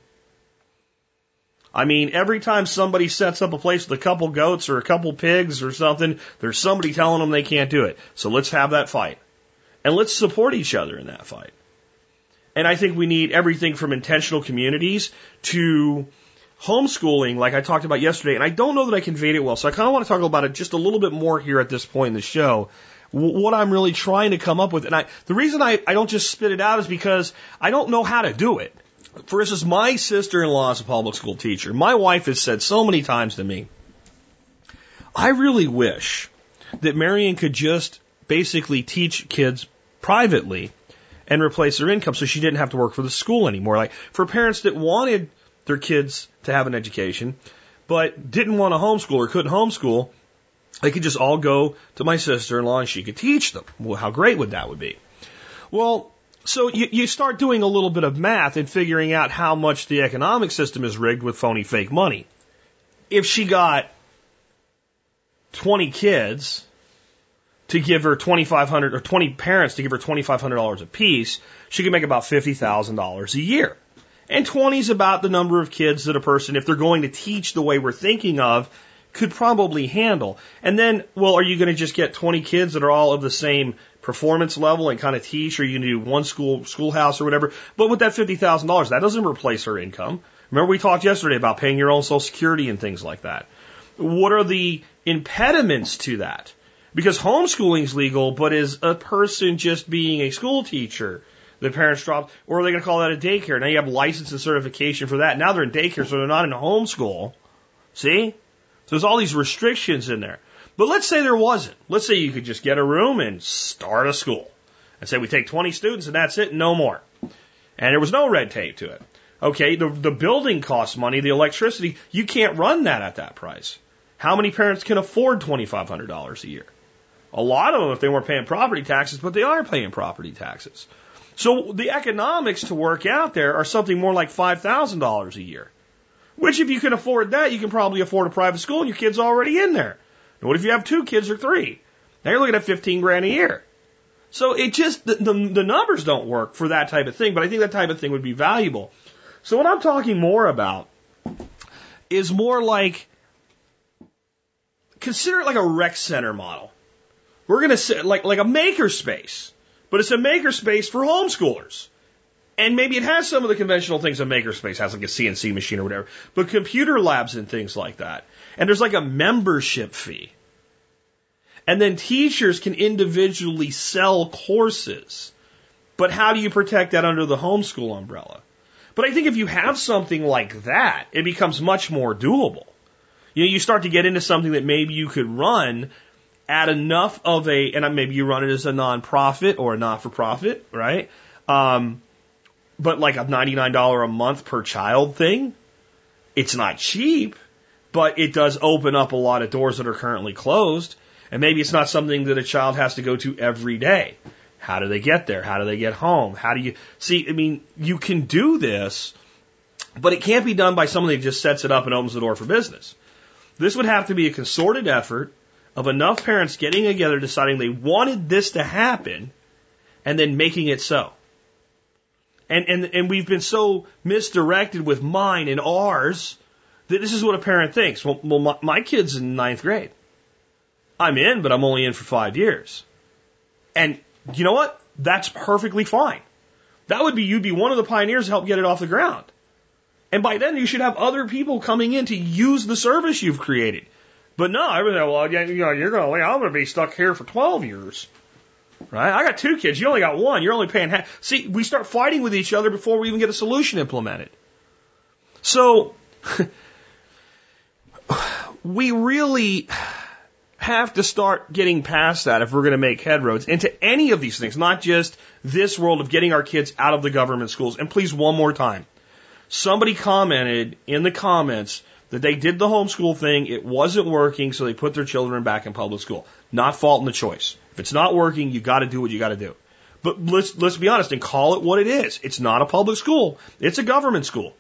I mean, every time somebody sets up a place with a couple goats or a couple pigs or something, there's somebody telling them they can't do it. So let's have that fight. And let's support each other in that fight. And I think we need everything from intentional communities to homeschooling, like I talked about yesterday. And I don't know that I conveyed it well. So I kind of want to talk about it just a little bit more here at this point in the show what I'm really trying to come up with. And I, the reason I, I don't just spit it out is because I don't know how to do it. For instance, my sister-in-law is a public school teacher. My wife has said so many times to me, I really wish that Marion could just basically teach kids privately and replace their income so she didn't have to work for the school anymore. Like for parents that wanted their kids to have an education, but didn't want to homeschool or couldn't homeschool, they could just all go to my sister-in-law and she could teach them. Well, how great would that would be? Well, so you, you start doing a little bit of math and figuring out how much the economic system is rigged with phony fake money. If she got 20 kids to give her 2500 or 20 parents to give her $2500 a piece, she could make about $50,000 a year. And 20 is about the number of kids that a person, if they're going to teach the way we're thinking of, could probably handle. And then, well, are you going to just get 20 kids that are all of the same performance level and kind of teach, or you can do one school schoolhouse or whatever? But with that fifty thousand dollars, that doesn't replace her income. Remember we talked yesterday about paying your own social security and things like that. What are the impediments to that? Because homeschooling is legal, but is a person just being a school teacher? The parents drop, or are they going to call that a daycare? Now you have license and certification for that. Now they're in daycare, so they're not in homeschool. See? There's all these restrictions in there. But let's say there wasn't. Let's say you could just get a room and start a school. And say we take 20 students and that's it, no more. And there was no red tape to it. Okay, the, the building costs money, the electricity, you can't run that at that price. How many parents can afford $2,500 a year? A lot of them if they weren't paying property taxes, but they are paying property taxes. So the economics to work out there are something more like $5,000 a year. Which if you can afford that, you can probably afford a private school and your kid's already in there. And what if you have two kids or three? Now you're looking at 15 grand a year. So it just, the, the, the numbers don't work for that type of thing, but I think that type of thing would be valuable. So what I'm talking more about is more like, consider it like a rec center model. We're going to say, like, like a maker space, but it's a maker space for homeschoolers. And maybe it has some of the conventional things a makerspace has, like a CNC machine or whatever, but computer labs and things like that. And there's like a membership fee. And then teachers can individually sell courses. But how do you protect that under the homeschool umbrella? But I think if you have something like that, it becomes much more doable. You know, you start to get into something that maybe you could run at enough of a, and maybe you run it as a nonprofit or a not for profit, right? Um, but like a $99 a month per child thing, it's not cheap, but it does open up a lot of doors that are currently closed. And maybe it's not something that a child has to go to every day. How do they get there? How do they get home? How do you see? I mean, you can do this, but it can't be done by someone that just sets it up and opens the door for business. This would have to be a consorted effort of enough parents getting together, deciding they wanted this to happen, and then making it so. And, and, and we've been so misdirected with mine and ours that this is what a parent thinks. Well, well my, my kid's in ninth grade. I'm in, but I'm only in for five years. And you know what? That's perfectly fine. That would be, you'd be one of the pioneers to help get it off the ground. And by then you should have other people coming in to use the service you've created. But no, everything, well, you know, you're going to, I'm going to be stuck here for 12 years. Right? I got two kids. You only got one. You're only paying half. See, we start fighting with each other before we even get a solution implemented. So, we really have to start getting past that if we're going to make headroads into any of these things, not just this world of getting our kids out of the government schools. And please, one more time. Somebody commented in the comments that they did the homeschool thing, it wasn't working, so they put their children back in public school. Not fault in the choice. If it's not working, you got to do what you got to do. But let's let's be honest and call it what it is. It's not a public school. It's a government school.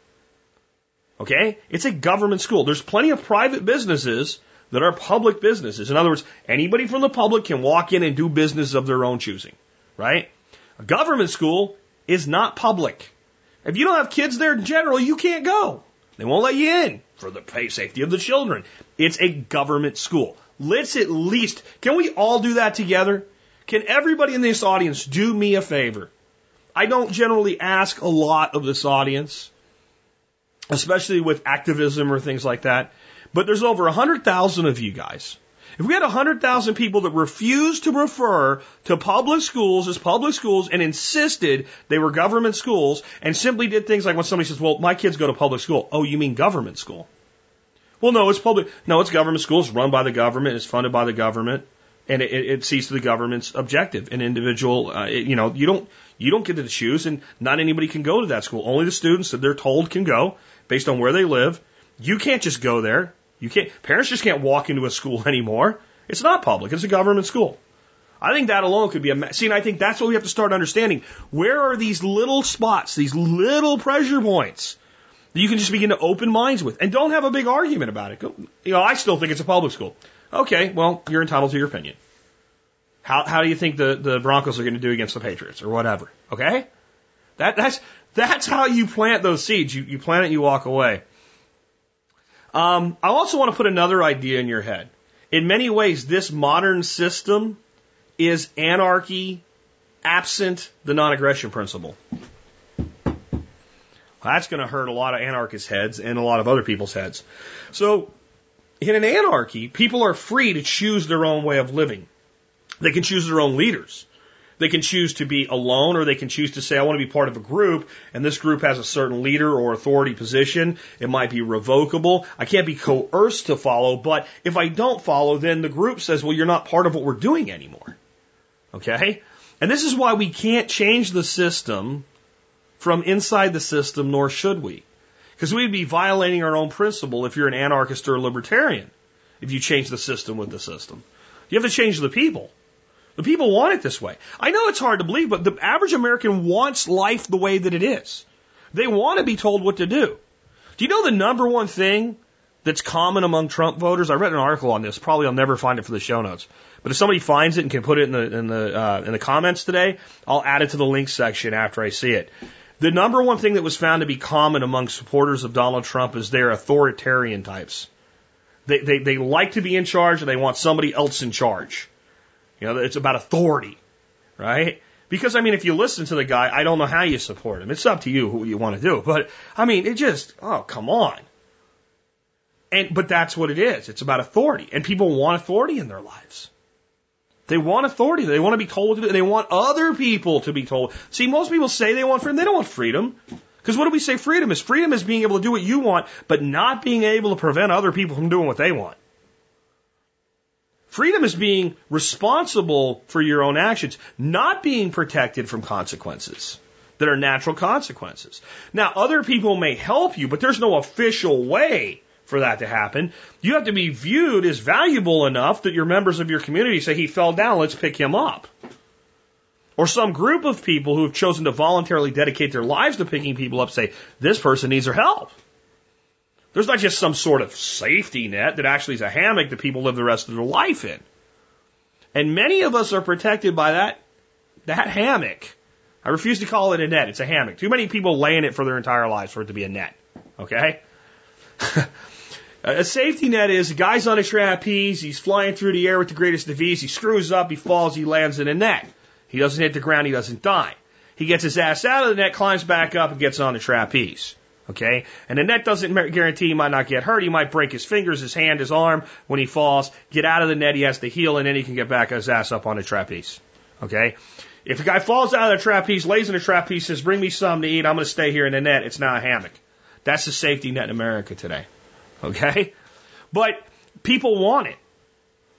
Okay? It's a government school. There's plenty of private businesses that are public businesses. In other words, anybody from the public can walk in and do business of their own choosing. Right? A government school is not public. If you don't have kids there in general, you can't go. They won't let you in for the safety of the children. It's a government school. Let's at least, can we all do that together? Can everybody in this audience do me a favor? I don't generally ask a lot of this audience, especially with activism or things like that, but there's over 100,000 of you guys. If we had 100,000 people that refused to refer to public schools as public schools and insisted they were government schools and simply did things like when somebody says, well, my kids go to public school. Oh, you mean government school? Well, no, it's public. No, it's government school. It's run by the government. It's funded by the government, and it, it sees to the government's objective. An individual, uh, it, you know, you don't you don't get to choose, and not anybody can go to that school. Only the students that they're told can go based on where they live. You can't just go there. You can't. Parents just can't walk into a school anymore. It's not public. It's a government school. I think that alone could be a see, and I think that's what we have to start understanding. Where are these little spots, these little pressure points that you can just begin to open minds with and don't have a big argument about it. You know, I still think it's a public school. Okay, well, you're entitled to your opinion. How, how do you think the, the Broncos are going to do against the Patriots or whatever? Okay? That, that's, that's how you plant those seeds. You, you plant it, you walk away. Um, I also want to put another idea in your head. In many ways, this modern system is anarchy absent the non aggression principle. That's going to hurt a lot of anarchist heads and a lot of other people's heads. So, in an anarchy, people are free to choose their own way of living. They can choose their own leaders. They can choose to be alone or they can choose to say, I want to be part of a group and this group has a certain leader or authority position. It might be revocable. I can't be coerced to follow, but if I don't follow, then the group says, well, you're not part of what we're doing anymore. Okay? And this is why we can't change the system from inside the system, nor should we. Because we'd be violating our own principle if you're an anarchist or a libertarian, if you change the system with the system. You have to change the people. The people want it this way. I know it's hard to believe, but the average American wants life the way that it is. They want to be told what to do. Do you know the number one thing that's common among Trump voters? I read an article on this. Probably I'll never find it for the show notes. But if somebody finds it and can put it in the in the uh, in the comments today, I'll add it to the link section after I see it. The number one thing that was found to be common among supporters of Donald Trump is they're authoritarian types. They, they, they like to be in charge and they want somebody else in charge. You know, it's about authority, right? Because I mean, if you listen to the guy, I don't know how you support him. It's up to you who you want to do. But I mean, it just, oh, come on. And, but that's what it is. It's about authority. And people want authority in their lives. They want authority. They want to be told what to do. They want other people to be told. See, most people say they want freedom. They don't want freedom. Because what do we say freedom is? Freedom is being able to do what you want, but not being able to prevent other people from doing what they want. Freedom is being responsible for your own actions, not being protected from consequences that are natural consequences. Now, other people may help you, but there's no official way for that to happen. You have to be viewed as valuable enough that your members of your community say he fell down, let's pick him up. Or some group of people who have chosen to voluntarily dedicate their lives to picking people up say, this person needs our help. There's not just some sort of safety net that actually is a hammock that people live the rest of their life in. And many of us are protected by that, that hammock. I refuse to call it a net. It's a hammock. Too many people lay in it for their entire lives for it to be a net. Okay? a safety net is a guy's on a trapeze, he's flying through the air with the greatest of ease, he screws up, he falls, he lands in a net. He doesn't hit the ground, he doesn't die. He gets his ass out of the net, climbs back up, and gets on the trapeze. Okay? And the net doesn't guarantee he might not get hurt. He might break his fingers, his hand, his arm when he falls. Get out of the net, he has to heal, and then he can get back his ass up on the trapeze. Okay? If a guy falls out of the trapeze, lays in the trapeze, says, bring me some to eat, I'm going to stay here in the net, it's not a hammock. That's the safety net in America today. Okay? But people want it.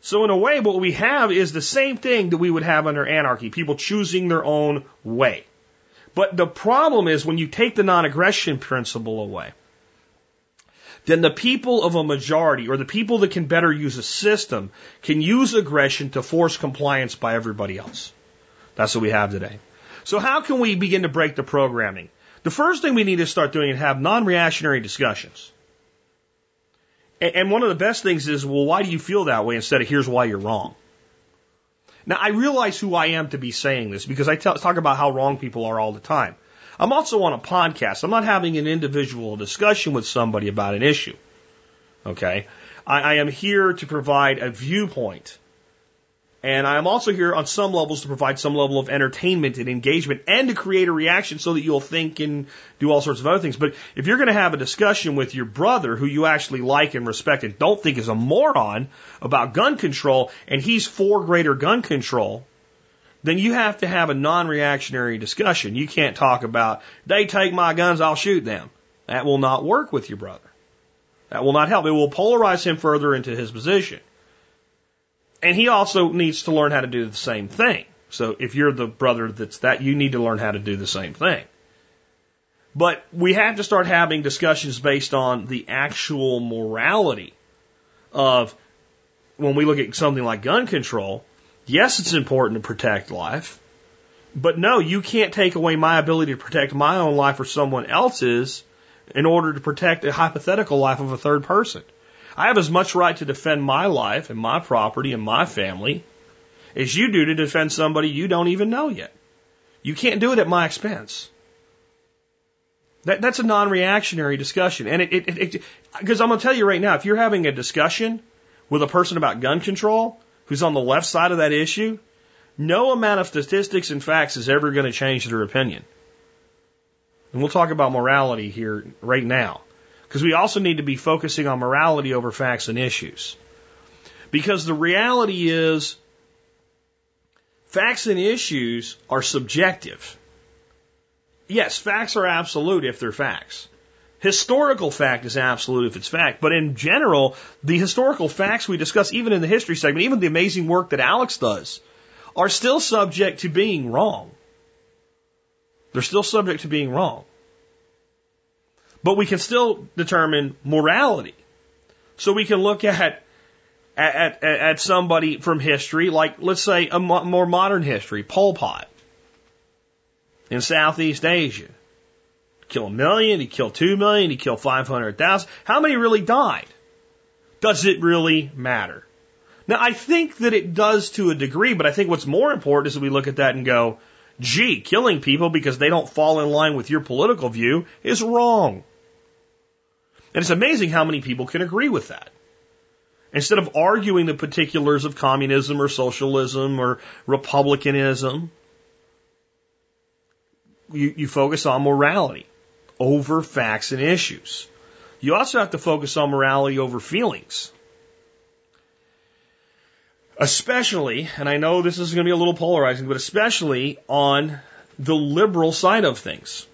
So in a way, what we have is the same thing that we would have under anarchy, people choosing their own way. But the problem is when you take the non-aggression principle away, then the people of a majority or the people that can better use a system can use aggression to force compliance by everybody else. That's what we have today. So how can we begin to break the programming? The first thing we need to start doing is have non-reactionary discussions. And one of the best things is, well, why do you feel that way instead of here's why you're wrong? Now, I realize who I am to be saying this because I talk about how wrong people are all the time. I'm also on a podcast. I'm not having an individual discussion with somebody about an issue. Okay? I, I am here to provide a viewpoint and I'm also here on some levels to provide some level of entertainment and engagement and to create a reaction so that you'll think and do all sorts of other things. But if you're going to have a discussion with your brother who you actually like and respect and don't think is a moron about gun control and he's for greater gun control, then you have to have a non-reactionary discussion. You can't talk about, they take my guns, I'll shoot them. That will not work with your brother. That will not help. It will polarize him further into his position. And he also needs to learn how to do the same thing. So if you're the brother that's that, you need to learn how to do the same thing. But we have to start having discussions based on the actual morality of when we look at something like gun control. Yes, it's important to protect life. But no, you can't take away my ability to protect my own life or someone else's in order to protect a hypothetical life of a third person. I have as much right to defend my life and my property and my family as you do to defend somebody you don't even know yet. You can't do it at my expense. That, that's a non-reactionary discussion. And it, because I'm going to tell you right now, if you're having a discussion with a person about gun control who's on the left side of that issue, no amount of statistics and facts is ever going to change their opinion. And we'll talk about morality here right now. Because we also need to be focusing on morality over facts and issues. Because the reality is, Facts and issues are subjective. Yes, facts are absolute if they're facts. Historical fact is absolute if it's fact, but in general, the historical facts we discuss, even in the history segment, even the amazing work that Alex does, are still subject to being wrong. They're still subject to being wrong. But we can still determine morality. So we can look at at, at, at somebody from history, like let's say a more modern history, Pol Pot in Southeast Asia. Kill a million, he killed two million, he killed 500,000. How many really died? Does it really matter? Now, I think that it does to a degree, but I think what's more important is that we look at that and go, gee, killing people because they don't fall in line with your political view is wrong. And it's amazing how many people can agree with that. Instead of arguing the particulars of communism or socialism or republicanism, you, you focus on morality over facts and issues. You also have to focus on morality over feelings. Especially, and I know this is going to be a little polarizing, but especially on the liberal side of things.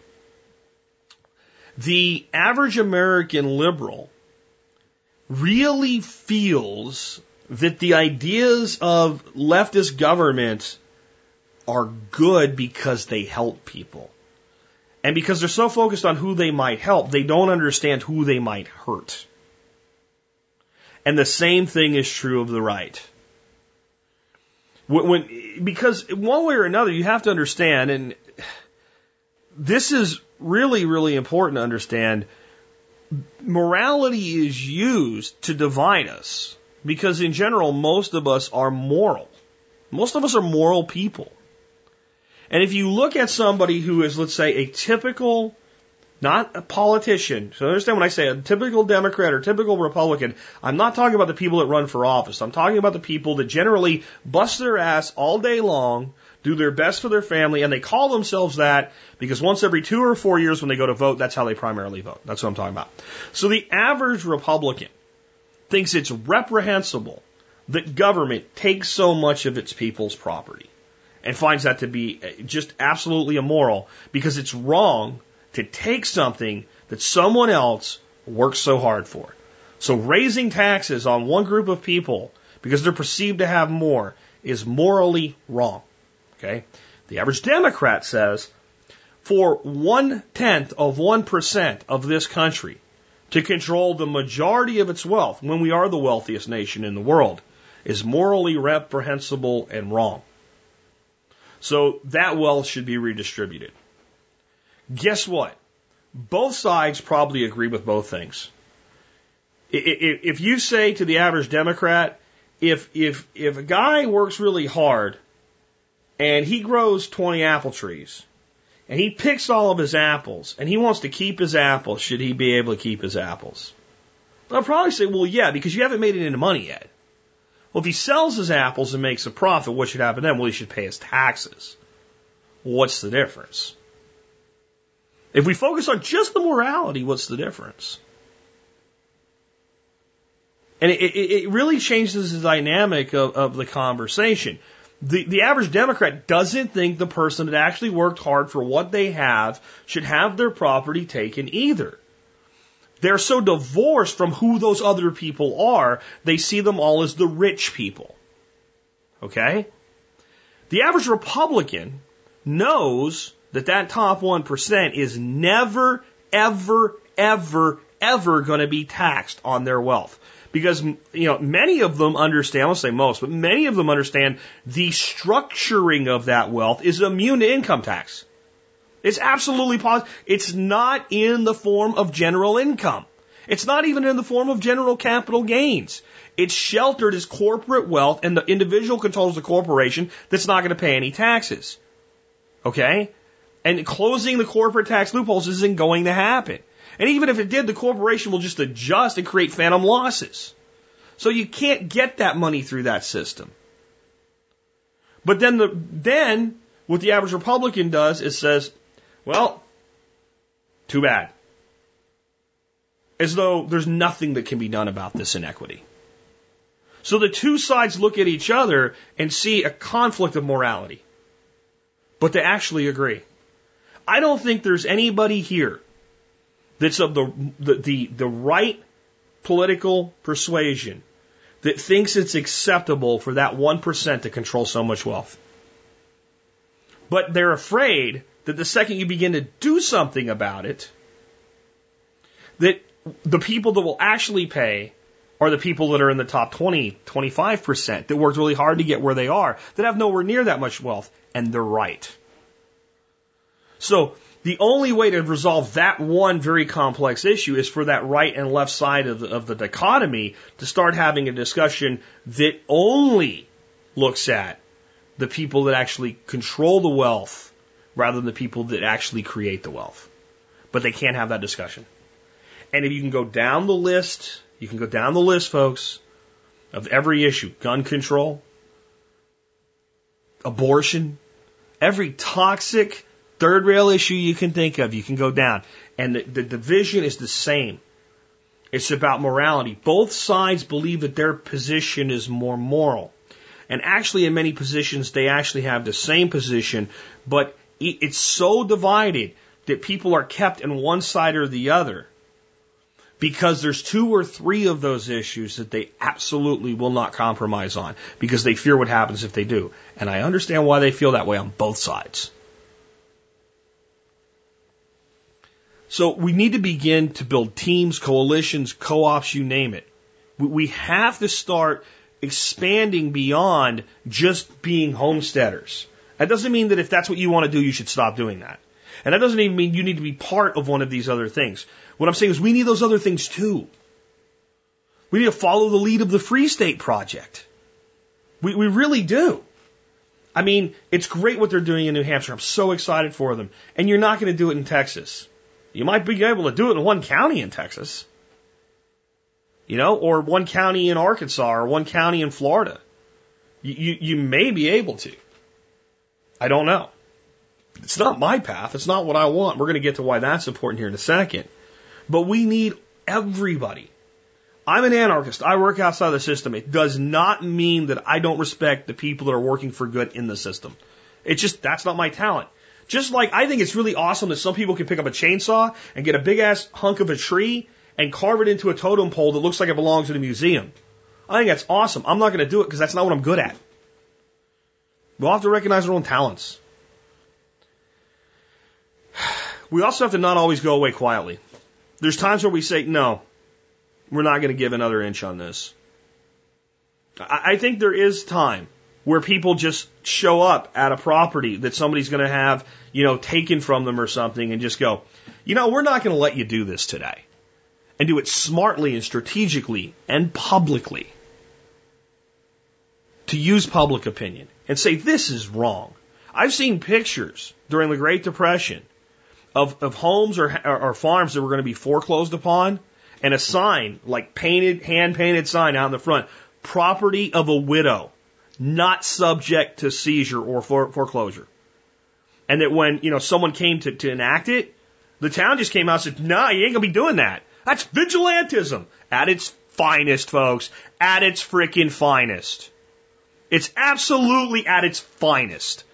The average American liberal really feels that the ideas of leftist government are good because they help people. And because they're so focused on who they might help, they don't understand who they might hurt. And the same thing is true of the right. When, when, because one way or another, you have to understand, and this is really, really important to understand. Morality is used to divide us because, in general, most of us are moral. Most of us are moral people. And if you look at somebody who is, let's say, a typical, not a politician, so understand when I say a typical Democrat or typical Republican, I'm not talking about the people that run for office. I'm talking about the people that generally bust their ass all day long, do their best for their family, and they call themselves that because once every two or four years when they go to vote, that's how they primarily vote. That's what I'm talking about. So the average Republican thinks it's reprehensible that government takes so much of its people's property and finds that to be uh, just absolutely immoral because it's wrong to take something that someone else works so hard for. So raising taxes on one group of people because they're perceived to have more is morally wrong. Okay? The average Democrat says for one tenth of one percent of this country to control the majority of its wealth when we are the wealthiest nation in the world is morally reprehensible and wrong. So that wealth should be redistributed. Guess what? Both sides probably agree with both things. If you say to the average Democrat, if, if, if a guy works really hard and he grows 20 apple trees and he picks all of his apples and he wants to keep his apples, should he be able to keep his apples? I'll probably say, well, yeah, because you haven't made it into money yet. Well, if he sells his apples and makes a profit, what should happen then? Well, he should pay his taxes. What's the difference? If we focus on just the morality, what's the difference? And it, it, it really changes the dynamic of, of the conversation. The, the average Democrat doesn't think the person that actually worked hard for what they have should have their property taken either. They're so divorced from who those other people are, they see them all as the rich people. Okay? The average Republican knows that that top 1% is never, ever, ever, ever going to be taxed on their wealth. Because, you know, many of them understand, I'll say most, but many of them understand the structuring of that wealth is immune to income tax. It's absolutely positive. It's not in the form of general income. It's not even in the form of general capital gains. It's sheltered as corporate wealth and the individual controls the corporation that's not going to pay any taxes. Okay? And closing the corporate tax loopholes isn't going to happen. And even if it did, the corporation will just adjust and create phantom losses. So you can't get that money through that system. But then the, then what the average Republican does is says, well, too bad. As though there's nothing that can be done about this inequity. So the two sides look at each other and see a conflict of morality. But they actually agree. I don't think there's anybody here that's of the, the, the, the right political persuasion that thinks it's acceptable for that 1% to control so much wealth. But they're afraid that the second you begin to do something about it, that the people that will actually pay are the people that are in the top 20, 25% that worked really hard to get where they are, that have nowhere near that much wealth, and they're right. So the only way to resolve that one very complex issue is for that right and left side of the, of the dichotomy to start having a discussion that only looks at the people that actually control the wealth rather than the people that actually create the wealth. But they can't have that discussion. And if you can go down the list you can go down the list, folks, of every issue gun control, abortion, every toxic third rail issue you can think of, you can go down. And the, the division is the same. It's about morality. Both sides believe that their position is more moral. And actually, in many positions, they actually have the same position, but it's so divided that people are kept in one side or the other because there's two or three of those issues that they absolutely will not compromise on because they fear what happens if they do. And I understand why they feel that way on both sides. So we need to begin to build teams, coalitions, co-ops, you name it. We have to start expanding beyond just being homesteaders. That doesn't mean that if that's what you want to do, you should stop doing that. And that doesn't even mean you need to be part of one of these other things. What I'm saying is we need those other things too. We need to follow the lead of the Free State Project. We, we really do. I mean, it's great what they're doing in New Hampshire. I'm so excited for them. And you're not going to do it in Texas. You might be able to do it in one county in Texas. You know, or one county in Arkansas or one county in Florida. You, you, you may be able to. I don't know. It's not my path. It's not what I want. We're going to get to why that's important here in a second. But we need everybody. I'm an anarchist. I work outside the system. It does not mean that I don't respect the people that are working for good in the system. It's just, that's not my talent. Just like I think it's really awesome that some people can pick up a chainsaw and get a big ass hunk of a tree and carve it into a totem pole that looks like it belongs in a museum. I think that's awesome. I'm not going to do it because that's not what I'm good at. We'll have to recognize our own talents. We also have to not always go away quietly. There's times where we say, no, we're not going to give another inch on this. I, I think there is time where people just show up at a property that somebody's going to have, you know, taken from them or something and just go, you know, we're not going to let you do this today. And do it smartly and strategically and publicly. To use public opinion and say, this is wrong. I've seen pictures during the Great Depression of, of homes or, or farms that were going to be foreclosed upon and a sign, like painted, hand painted sign out in the front, property of a widow, not subject to seizure or foreclosure. And that when, you know, someone came to, to enact it, the town just came out and said, nah, you ain't gonna be doing that. That's vigilantism at its finest, folks. At its freaking finest. It's absolutely at its finest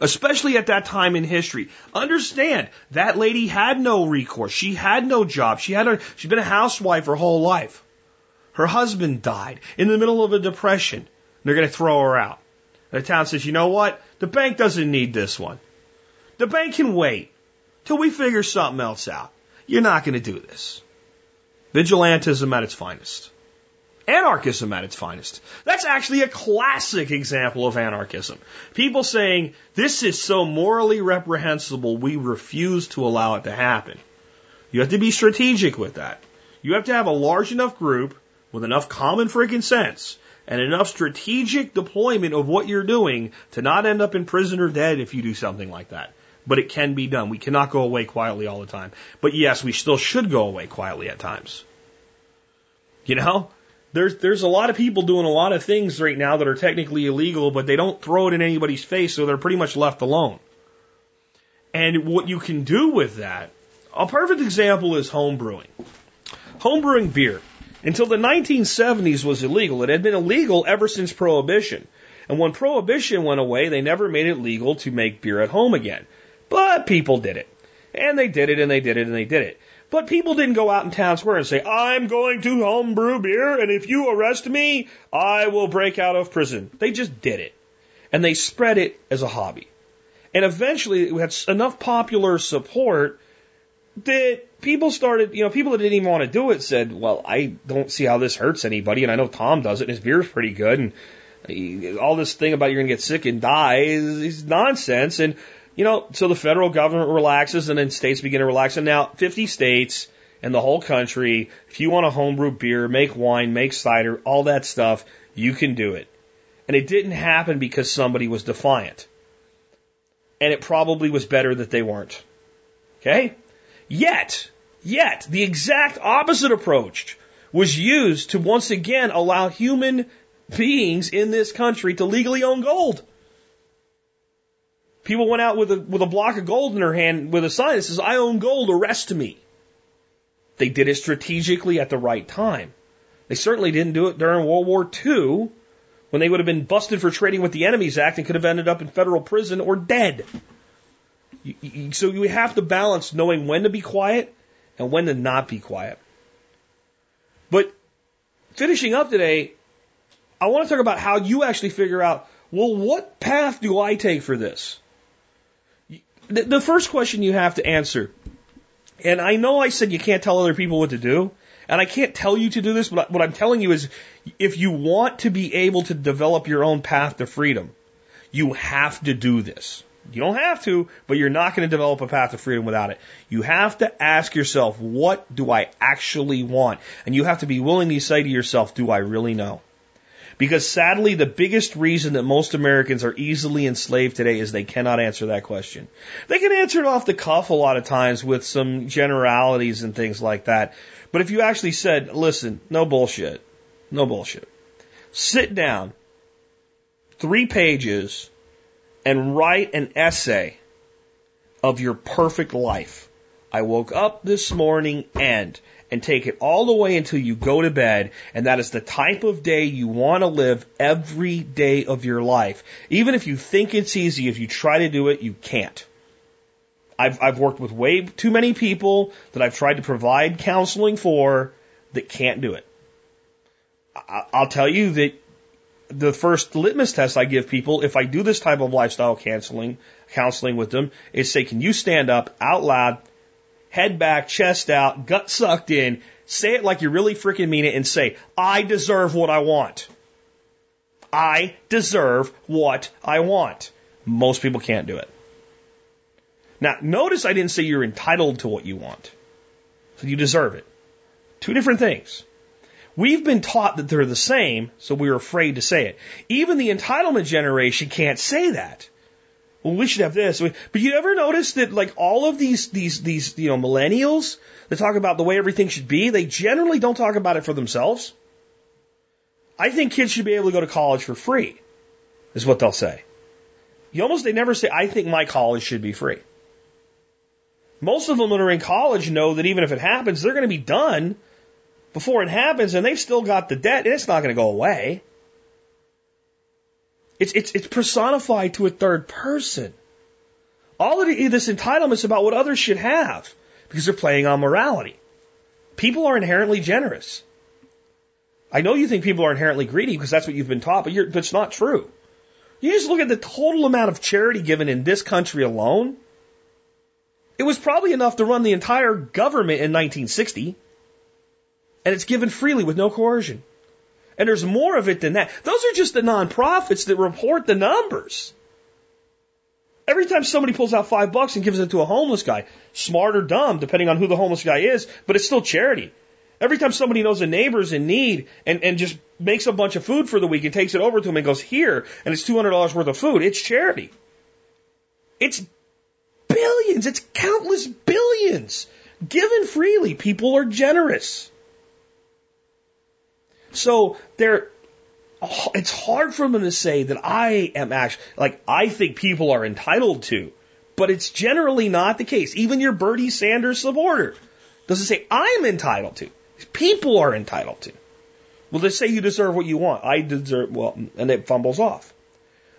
especially at that time in history. Understand that lady had no recourse. She had no job. She had a, she'd been a housewife her whole life. Her husband died in the middle of a depression. They're going to throw her out. The town says, you know what? The bank doesn't need this one. The bank can wait till we figure something else out. You're not going to do this. Vigilantism at its finest anarchism at its finest. That's actually a classic example of anarchism. People saying, this is so morally reprehensible, we refuse to allow it to happen. You have to be strategic with that. You have to have a large enough group with enough common freaking sense and enough strategic deployment of what you're doing to not end up in prison or dead if you do something like that. But it can be done. We cannot go away quietly all the time. But yes, we still should go away quietly at times. You know? there's there's a lot of people doing a lot of things right now that are technically illegal, but they don't throw it in anybody's face, so they're pretty much left alone. And what you can do with that, a perfect example is home brewing. Home brewing beer. Until the 1970s was illegal. It had been illegal ever since Prohibition. And when Prohibition went away, they never made it legal to make beer at home again. But people did it. And they did it and they did it and they did it. But people didn't go out in town square and say, I'm going to homebrew beer, and if you arrest me, I will break out of prison. They just did it. And they spread it as a hobby. And eventually it had enough popular support that people started, you know, people that didn't even want to do it said, well, I don't see how this hurts anybody. And I know Tom does it and his beer's pretty good. And he, all this thing about you're going to get sick and die is, is nonsense. And, you know, so the federal government relaxes and then states begin to relax. And now 50 states and the whole country, if you want to homebrew beer, make wine, make cider, all that stuff, you can do it. And it didn't happen because somebody was defiant. And it probably was better that they weren't. Okay? Yet, yet, the exact opposite approach was used to once again allow human beings in this country to legally own gold. People went out with a, with a block of gold in their hand with a sign that says, I own gold, arrest me. They did it strategically at the right time. They certainly didn't do it during World War II when they would have been busted for trading with the Enemies Act and could have ended up in federal prison or dead. So you have to balance knowing when to be quiet and when to not be quiet. But finishing up today, I want to talk about how you actually figure out, well, what path do I take for this? The first question you have to answer, and I know I said you can't tell other people what to do, and I can't tell you to do this, but what I'm telling you is if you want to be able to develop your own path to freedom, you have to do this. You don't have to, but you're not going to develop a path to freedom without it. You have to ask yourself, what do I actually want? And you have to be willing to say to yourself, do I really know? Because sadly, the biggest reason that most Americans are easily enslaved today is they cannot answer that question. They can answer it off the cuff a lot of times with some generalities and things like that. But if you actually said, listen, no bullshit, no bullshit, sit down, three pages, and write an essay of your perfect life. I woke up this morning and, and take it all the way until you go to bed. And that is the type of day you want to live every day of your life. Even if you think it's easy, if you try to do it, you can't. I've, I've worked with way too many people that I've tried to provide counseling for that can't do it. I, I'll tell you that the first litmus test I give people if I do this type of lifestyle counseling, counseling with them is say, can you stand up out loud, head back, chest out, gut sucked in, say it like you really freaking mean it and say, I deserve what I want. I deserve what I want. Most people can't do it. Now, notice I didn't say you're entitled to what you want. So you deserve it. Two different things. We've been taught that they're the same, so we're afraid to say it. Even the entitlement generation can't say that. Well, we should have this. But you ever notice that like all of these, these, these, you know, millennials that talk about the way everything should be, they generally don't talk about it for themselves. I think kids should be able to go to college for free, is what they'll say. You almost, they never say, I think my college should be free. Most of them that are in college know that even if it happens, they're going to be done before it happens and they've still got the debt and it's not going to go away. It's, it's, it's personified to a third person. All of this entitlement is about what others should have because they're playing on morality. People are inherently generous. I know you think people are inherently greedy because that's what you've been taught, but that's not true. You just look at the total amount of charity given in this country alone. It was probably enough to run the entire government in 1960 and it's given freely with no coercion. And there's more of it than that. Those are just the nonprofits that report the numbers. Every time somebody pulls out five bucks and gives it to a homeless guy, smart or dumb, depending on who the homeless guy is, but it's still charity. Every time somebody knows a neighbor's in need and, and just makes a bunch of food for the week and takes it over to him and goes, here, and it's $200 worth of food, it's charity. It's billions, it's countless billions. Given freely, people are generous. So they're, it's hard for them to say that I am actually, like, I think people are entitled to, but it's generally not the case. Even your Bernie Sanders supporter doesn't say I'm entitled to. People are entitled to. Well, they say you deserve what you want. I deserve, well, and it fumbles off.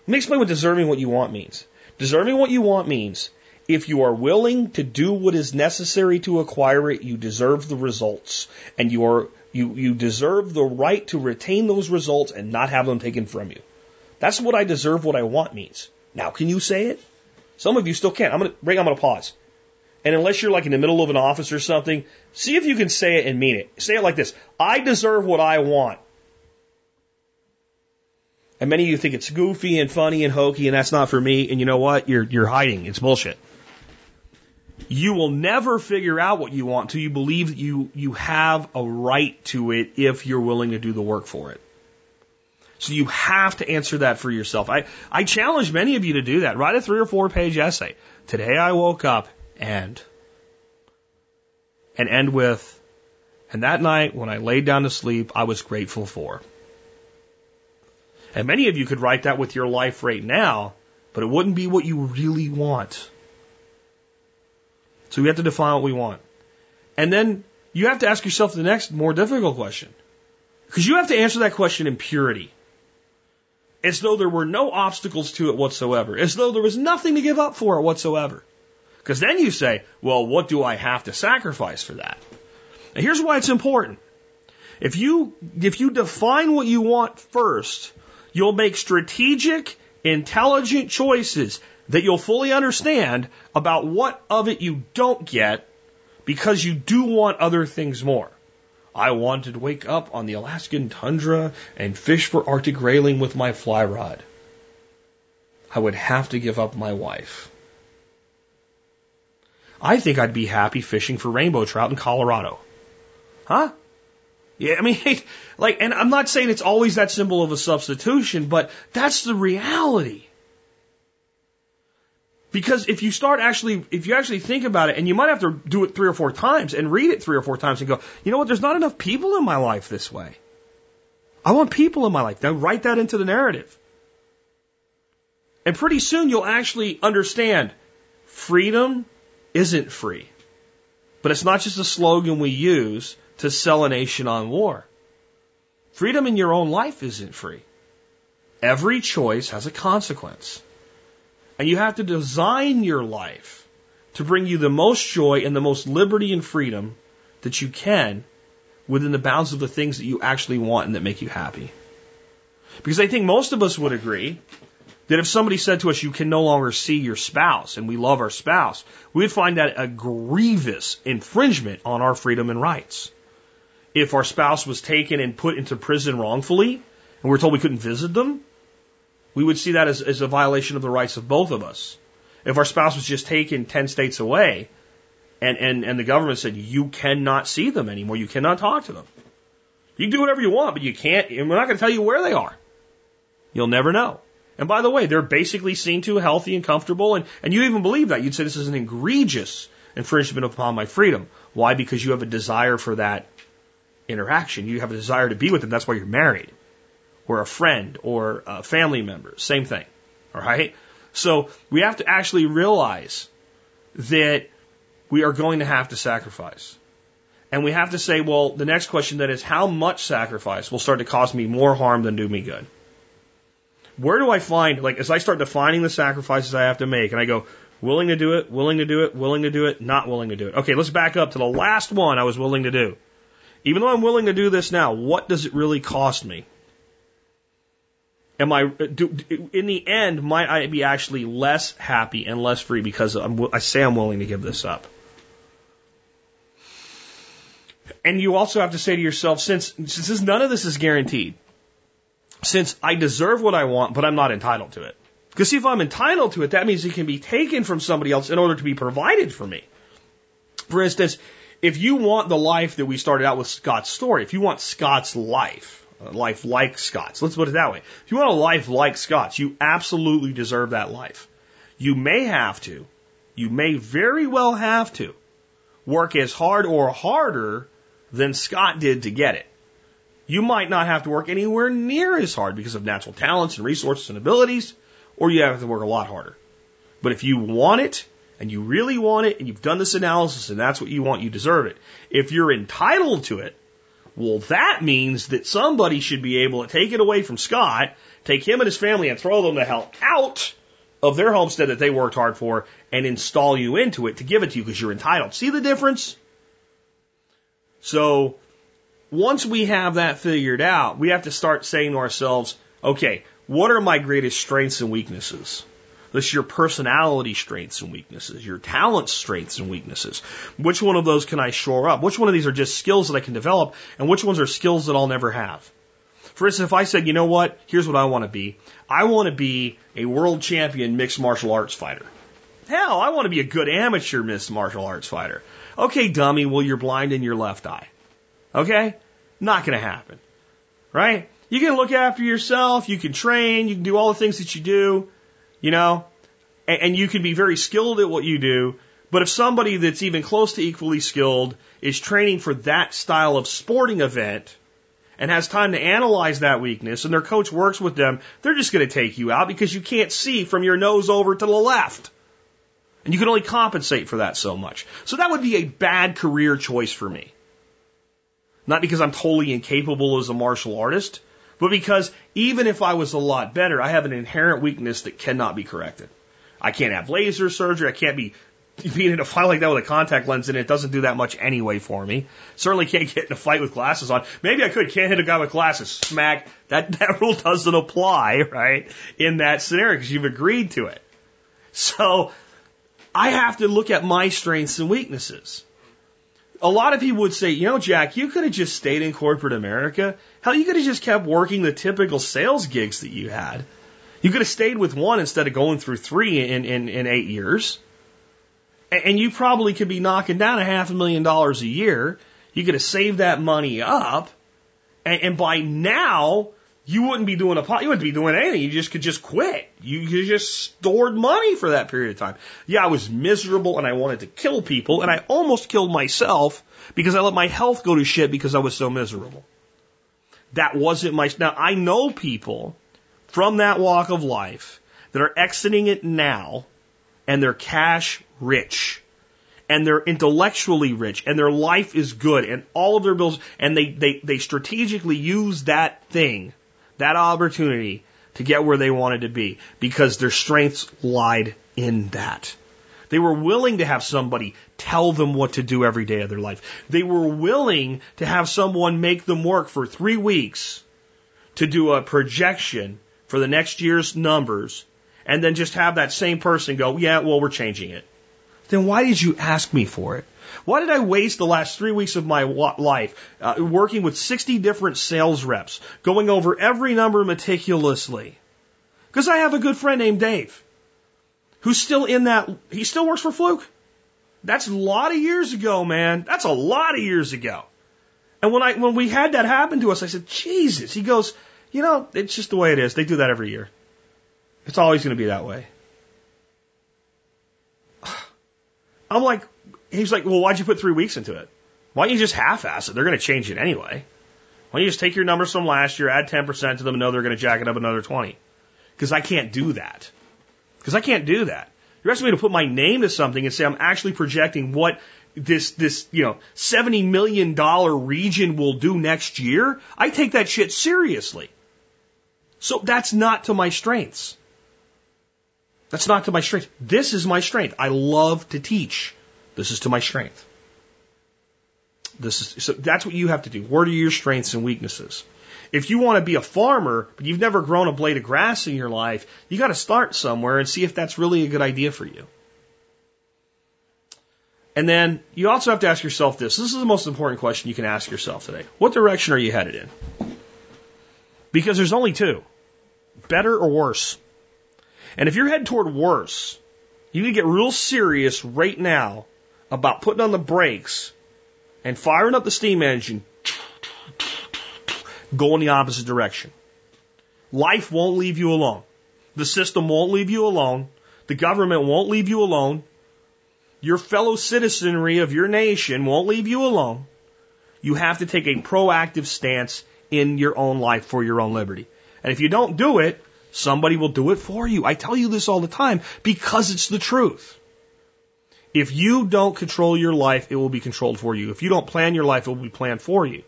Let me explain what deserving what you want means. Deserving what you want means if you are willing to do what is necessary to acquire it, you deserve the results. And you are, you, you deserve the right to retain those results and not have them taken from you. That's what I deserve what I want means. Now, can you say it? Some of you still can't. I'm gonna, Ray, I'm gonna pause. And unless you're like in the middle of an office or something, see if you can say it and mean it. Say it like this. I deserve what I want. And many of you think it's goofy and funny and hokey and that's not for me. And you know what? You're, you're hiding. It's bullshit. You will never figure out what you want until you believe that you, you have a right to it if you're willing to do the work for it. So you have to answer that for yourself. I, I challenge many of you to do that. Write a three or four page essay. Today I woke up and, and end with, and that night when I laid down to sleep, I was grateful for. And many of you could write that with your life right now, but it wouldn't be what you really want. So we have to define what we want. And then you have to ask yourself the next more difficult question. Because you have to answer that question in purity. As though there were no obstacles to it whatsoever. As though there was nothing to give up for it whatsoever. Because then you say, well, what do I have to sacrifice for that? Here's why it's important. If you, if you define what you want first, you'll make strategic, intelligent choices that you'll fully understand about what of it you don't get because you do want other things more. I wanted to wake up on the Alaskan tundra and fish for Arctic grayling with my fly rod. I would have to give up my wife. I think I'd be happy fishing for rainbow trout in Colorado. Huh? Yeah, I mean, like, and I'm not saying it's always that simple of a substitution, but that's the reality. Because if you start actually, if you actually think about it, and you might have to do it three or four times and read it three or four times and go, you know what, there's not enough people in my life this way. I want people in my life. Then write that into the narrative. And pretty soon you'll actually understand freedom isn't free. But it's not just a slogan we use to sell a nation on war. Freedom in your own life isn't free. Every choice has a consequence. And you have to design your life to bring you the most joy and the most liberty and freedom that you can within the bounds of the things that you actually want and that make you happy. Because I think most of us would agree that if somebody said to us, you can no longer see your spouse and we love our spouse, we would find that a grievous infringement on our freedom and rights. If our spouse was taken and put into prison wrongfully and we're told we couldn't visit them, we would see that as, as a violation of the rights of both of us. If our spouse was just taken 10 states away and, and, and the government said, you cannot see them anymore, you cannot talk to them. You can do whatever you want, but you can't, and we're not going to tell you where they are. You'll never know. And by the way, they're basically seen to healthy and comfortable, and, and you even believe that. You'd say this is an egregious infringement upon my freedom. Why? Because you have a desire for that interaction. You have a desire to be with them. That's why you're married, or a friend, or a family member. Same thing. All right? So we have to actually realize that we are going to have to sacrifice. And we have to say, well, the next question then is how much sacrifice will start to cause me more harm than do me good? where do I find, like, as I start defining the sacrifices I have to make, and I go, willing to do it, willing to do it, willing to do it, not willing to do it. Okay, let's back up to the last one I was willing to do. Even though I'm willing to do this now, what does it really cost me? Am I, do, in the end, might I be actually less happy and less free because I'm, I say I'm willing to give this up? And you also have to say to yourself, since, since none of this is guaranteed, since I deserve what I want, but I'm not entitled to it. Because see, if I'm entitled to it, that means it can be taken from somebody else in order to be provided for me. For instance, if you want the life that we started out with Scott's story, if you want Scott's life, life like Scott's, let's put it that way. If you want a life like Scott's, you absolutely deserve that life. You may have to, you may very well have to work as hard or harder than Scott did to get it. You might not have to work anywhere near as hard because of natural talents and resources and abilities, or you have to work a lot harder. But if you want it, and you really want it, and you've done this analysis, and that's what you want, you deserve it. If you're entitled to it, Well, that means that somebody should be able to take it away from Scott, take him and his family and throw them the hell out of their homestead that they worked hard for and install you into it to give it to you because you're entitled. See the difference? So once we have that figured out, we have to start saying to ourselves, okay, what are my greatest strengths and weaknesses? Is your personality strengths and weaknesses, your talent strengths and weaknesses. Which one of those can I shore up? Which one of these are just skills that I can develop? And which ones are skills that I'll never have? For instance, if I said, you know what, here's what I want to be. I want to be a world champion mixed martial arts fighter. Hell, I want to be a good amateur mixed martial arts fighter. Okay, dummy, well, you're blind in your left eye. Okay? Not going to happen. Right? You can look after yourself, you can train, you can do all the things that you do, you know, and, and you can be very skilled at what you do. But if somebody that's even close to equally skilled is training for that style of sporting event and has time to analyze that weakness and their coach works with them, they're just going to take you out because you can't see from your nose over to the left. And you can only compensate for that so much. So that would be a bad career choice for me. Not because I'm totally incapable as a martial artist, but because even if I was a lot better, I have an inherent weakness that cannot be corrected. I can't have laser surgery. I can't be being in a fight like that with a contact lens in it doesn't do that much anyway for me. Certainly can't get in a fight with glasses on. Maybe I could. Can't hit a guy with glasses. Smack. That that rule doesn't apply, right? In that scenario because you've agreed to it. So I have to look at my strengths and weaknesses a lot of people would say, you know, Jack, you could have just stayed in corporate America. Hell, you could have just kept working the typical sales gigs that you had. You could have stayed with one instead of going through three in, in, in eight years. And you probably could be knocking down a half a million dollars a year. You could have saved that money up. And, and by now, you wouldn't be doing a pot, you wouldn't be doing anything. You just could just quit. You, you just stored money for that period of time. Yeah, I was miserable and I wanted to kill people and I almost killed myself because I let my health go to shit because I was so miserable. That wasn't my, now I know people from that walk of life that are exiting it now and they're cash rich and they're intellectually rich and their life is good and all of their bills and they, they, they strategically use that thing that opportunity to get where they wanted to be because their strengths lied in that. They were willing to have somebody tell them what to do every day of their life. They were willing to have someone make them work for three weeks to do a projection for the next year's numbers and then just have that same person go, yeah, well, we're changing it. Then why did you ask me for it? Why did I waste the last three weeks of my life uh, working with 60 different sales reps, going over every number meticulously? Because I have a good friend named Dave who's still in that, he still works for Fluke. That's a lot of years ago, man. That's a lot of years ago. And when I, when we had that happen to us, I said, Jesus. He goes, you know, it's just the way it is. They do that every year. It's always going to be that way. I'm like, He's like, well, why'd you put three weeks into it? Why don't you just half-ass it? They're going to change it anyway. Why don't you just take your numbers from last year, add 10% to them, and know they're going to jack it up another 20? Because I can't do that. Because I can't do that. You're asking me to put my name to something and say I'm actually projecting what this this you know seventy million dollar region will do next year. I take that shit seriously. So that's not to my strengths. That's not to my strength. This is my strength. I love to teach. This is to my strength. This is, so that's what you have to do. What are your strengths and weaknesses? If you want to be a farmer, but you've never grown a blade of grass in your life, you got to start somewhere and see if that's really a good idea for you. And then you also have to ask yourself this. This is the most important question you can ask yourself today. What direction are you headed in? Because there's only two better or worse. And if you're headed toward worse, you need to get real serious right now about putting on the brakes and firing up the steam engine, go in the opposite direction. Life won't leave you alone. The system won't leave you alone. The government won't leave you alone. Your fellow citizenry of your nation won't leave you alone. You have to take a proactive stance in your own life for your own liberty. And if you don't do it, somebody will do it for you. I tell you this all the time because it's the truth. If you don't control your life, it will be controlled for you. If you don't plan your life, it will be planned for you.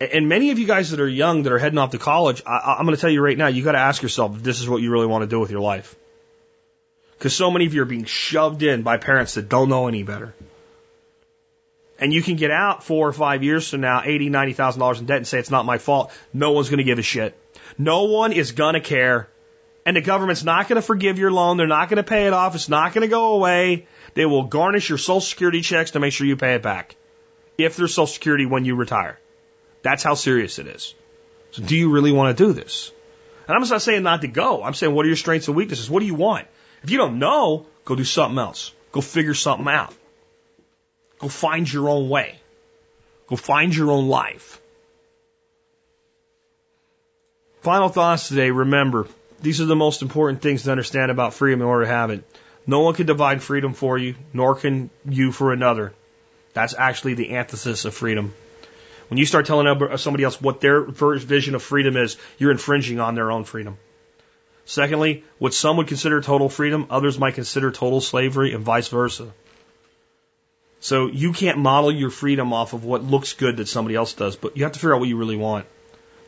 And many of you guys that are young that are heading off to college, I, I'm going to tell you right now, you got to ask yourself if this is what you really want to do with your life. Because so many of you are being shoved in by parents that don't know any better. And you can get out four or five years from now, eighty, ninety thousand dollars in debt, and say it's not my fault. No one's going to give a shit. No one is going to care. And the government's not going to forgive your loan. They're not going to pay it off. It's not going to go away. They will garnish your Social Security checks to make sure you pay it back. If there's Social Security when you retire. That's how serious it is. So do you really want to do this? And I'm not saying not to go. I'm saying what are your strengths and weaknesses? What do you want? If you don't know, go do something else. Go figure something out. Go find your own way. Go find your own life. Final thoughts today. Remember, these are the most important things to understand about freedom in order to have it. No one can divide freedom for you, nor can you for another. That's actually the antithesis of freedom. When you start telling somebody else what their vision of freedom is, you're infringing on their own freedom. Secondly, what some would consider total freedom, others might consider total slavery, and vice versa. So you can't model your freedom off of what looks good that somebody else does, but you have to figure out what you really want.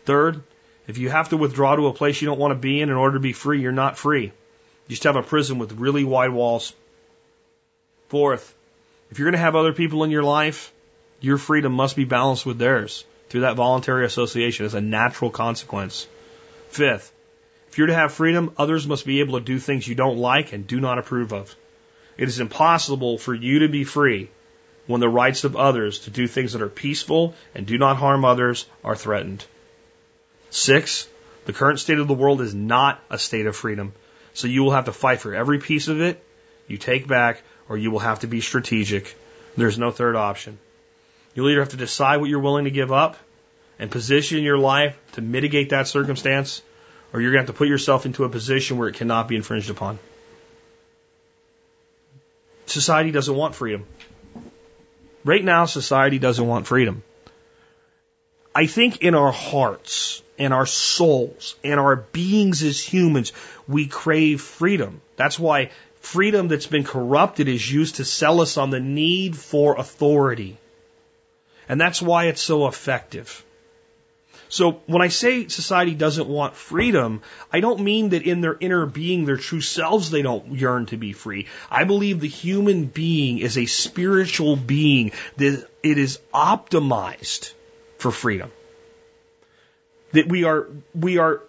Third, if you have to withdraw to a place you don't want to be in in order to be free, you're not free. You just have a prison with really wide walls. Fourth, if you're going to have other people in your life, your freedom must be balanced with theirs through that voluntary association as a natural consequence. Fifth, if you're to have freedom, others must be able to do things you don't like and do not approve of. It is impossible for you to be free when the rights of others to do things that are peaceful and do not harm others are threatened. Six, the current state of the world is not a state of freedom. So you will have to fight for every piece of it you take back, or you will have to be strategic. There's no third option. You'll either have to decide what you're willing to give up and position your life to mitigate that circumstance, or you're going to have to put yourself into a position where it cannot be infringed upon. Society doesn't want freedom. Right now, society doesn't want freedom. I think in our hearts and our souls and our beings as humans, we crave freedom. That's why freedom that's been corrupted is used to sell us on the need for authority. And that's why it's so effective. So when I say society doesn't want freedom, I don't mean that in their inner being, their true selves, they don't yearn to be free. I believe the human being is a spiritual being that it is optimized for freedom. That we are, we are,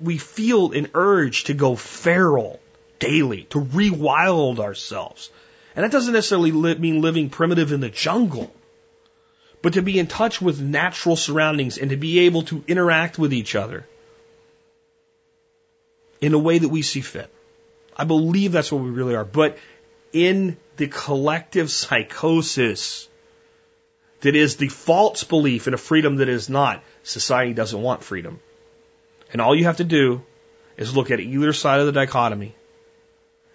we feel an urge to go feral daily, to rewild ourselves. And that doesn't necessarily li- mean living primitive in the jungle but to be in touch with natural surroundings and to be able to interact with each other in a way that we see fit. I believe that's what we really are. But in the collective psychosis that is the false belief in a freedom that is not, society doesn't want freedom. And all you have to do is look at either side of the dichotomy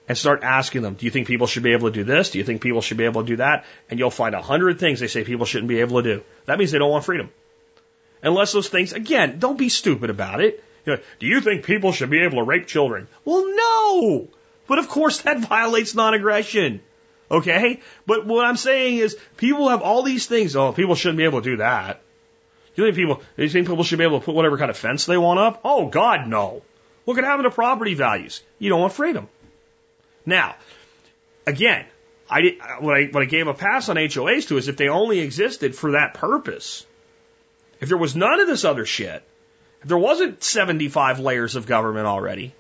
and start asking them, do you think people should be able to do this? Do you think people should be able to do that? And you'll find a hundred things they say people shouldn't be able to do. That means they don't want freedom. Unless those things, again, don't be stupid about it. You know, do you think people should be able to rape children? Well, no! But of course that violates non-aggression. Okay? But what I'm saying is people have all these things. Oh, people shouldn't be able to do that. You think people, you think people should be able to put whatever kind of fence they want up? Oh, God, no. Look at having the property values. You don't want freedom. Now, again, I did, what I what I gave a pass on HOAs to is if they only existed for that purpose. If there was none of this other shit, if there wasn't 75 layers of government already,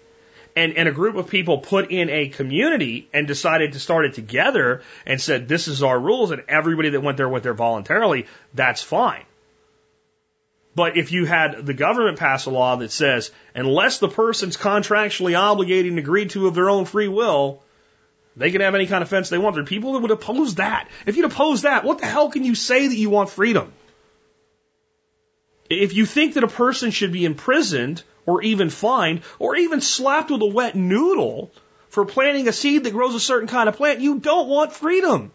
and, and a group of people put in a community and decided to start it together and said, this is our rules, and everybody that went there went there voluntarily, that's fine. But if you had the government pass a law that says, unless the person's contractually obligated and agreed to of their own free will, they can have any kind of fence they want. There are people that would oppose that. If you'd oppose that, what the hell can you say that you want freedom? If you think that a person should be imprisoned or even fined or even slapped with a wet noodle for planting a seed that grows a certain kind of plant, you don't want freedom.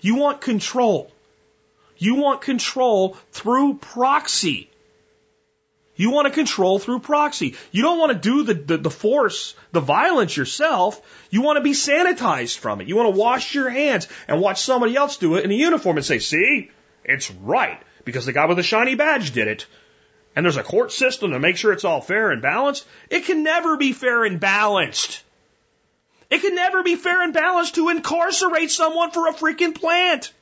You want control. You want control through proxy. You want to control through proxy. You don't want to do the, the, the, force, the violence yourself. You want to be sanitized from it. You want to wash your hands and watch somebody else do it in a uniform and say, see, It's right because the guy with the shiny badge did it. And there's a court system to make sure it's all fair and balanced. It can never be fair and balanced. It can never be fair and balanced to incarcerate someone for a freaking plant.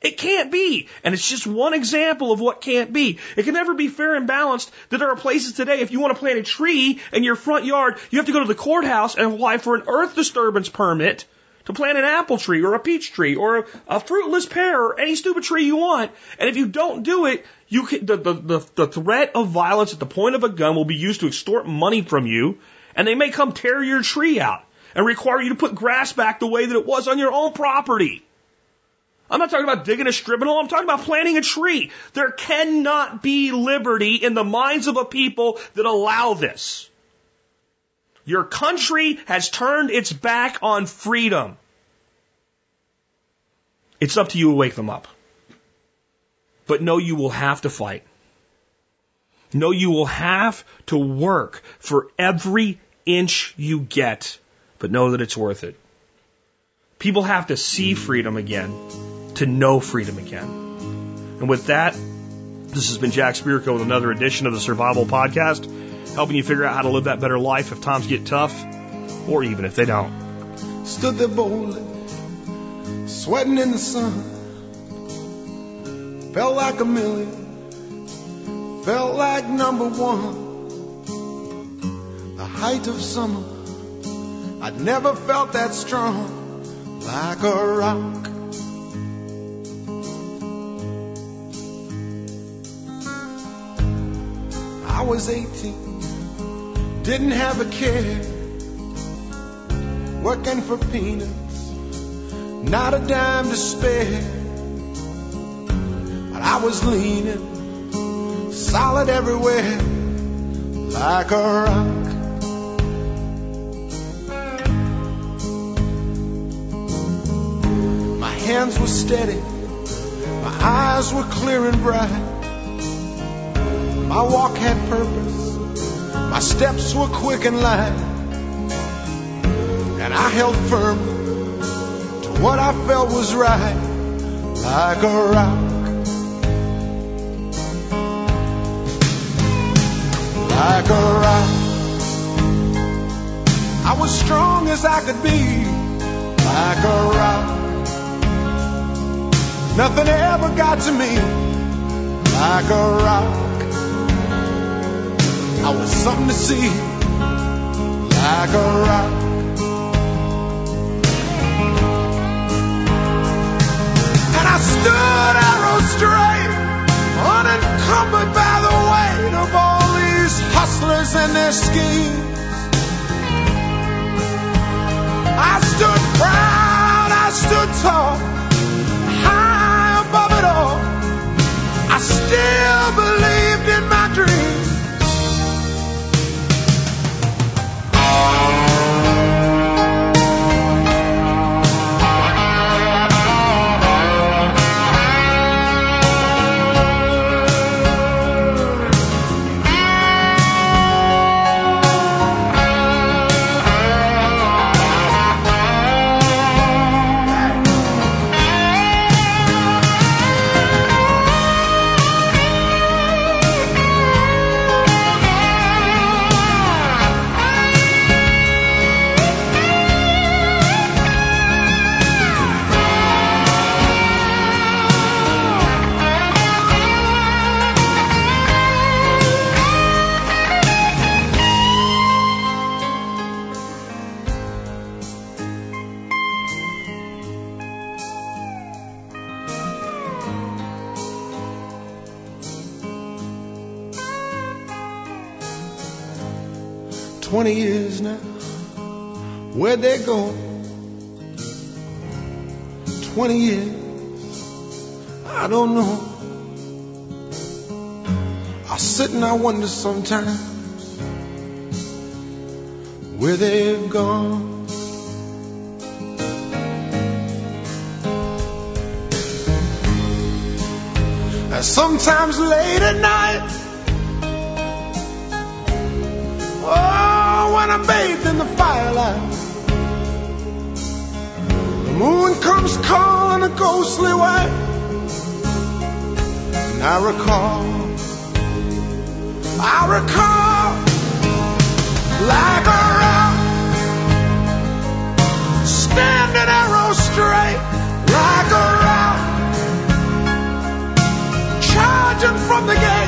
It can't be. And it's just one example of what can't be. It can never be fair and balanced that there are places today, if you want to plant a tree in your front yard, you have to go to the courthouse and apply for an earth disturbance permit to plant an apple tree or a peach tree or a fruitless pear or any stupid tree you want. And if you don't do it, you can, the, the, the, the threat of violence at the point of a gun will be used to extort money from you and they may come tear your tree out and require you to put grass back the way that it was on your own property. I'm not talking about digging a strip I'm talking about planting a tree. There cannot be liberty in the minds of a people that allow this. Your country has turned its back on freedom. It's up to you to wake them up. But know you will have to fight. Know you will have to work for every inch you get, but know that it's worth it. People have to see freedom again to know freedom again. And with that, this has been Jack Spirko with another edition of the Survival Podcast, helping you figure out how to live that better life if times get tough, or even if they don't. Stood there boldly, sweating in the sun. Felt like a million, felt like number one. The height of summer, I'd never felt that strong, like a rock. I was 18, didn't have a care, working for peanuts, not a dime to spare. But I was leaning, solid everywhere, like a rock. My hands were steady, my eyes were clear and bright. My walk had purpose. My steps were quick and light. And I held firm to what I felt was right, like a rock. Like a rock. I was strong as I could be, like a rock. Nothing ever got to me, like a rock. I was something to see, like a rock. And I stood arrow straight, unencumbered by the weight of all these hustlers and their schemes. I stood proud, I stood tall, high above it all. I still believed in my dreams. 20 years. I don't know. I sit and I wonder sometimes where they've gone. And sometimes late at night, oh, when I bathe in the firelight moon comes calling a ghostly white. I recall, I recall, like a rock, standing arrow straight, like a rock, charging from the gate,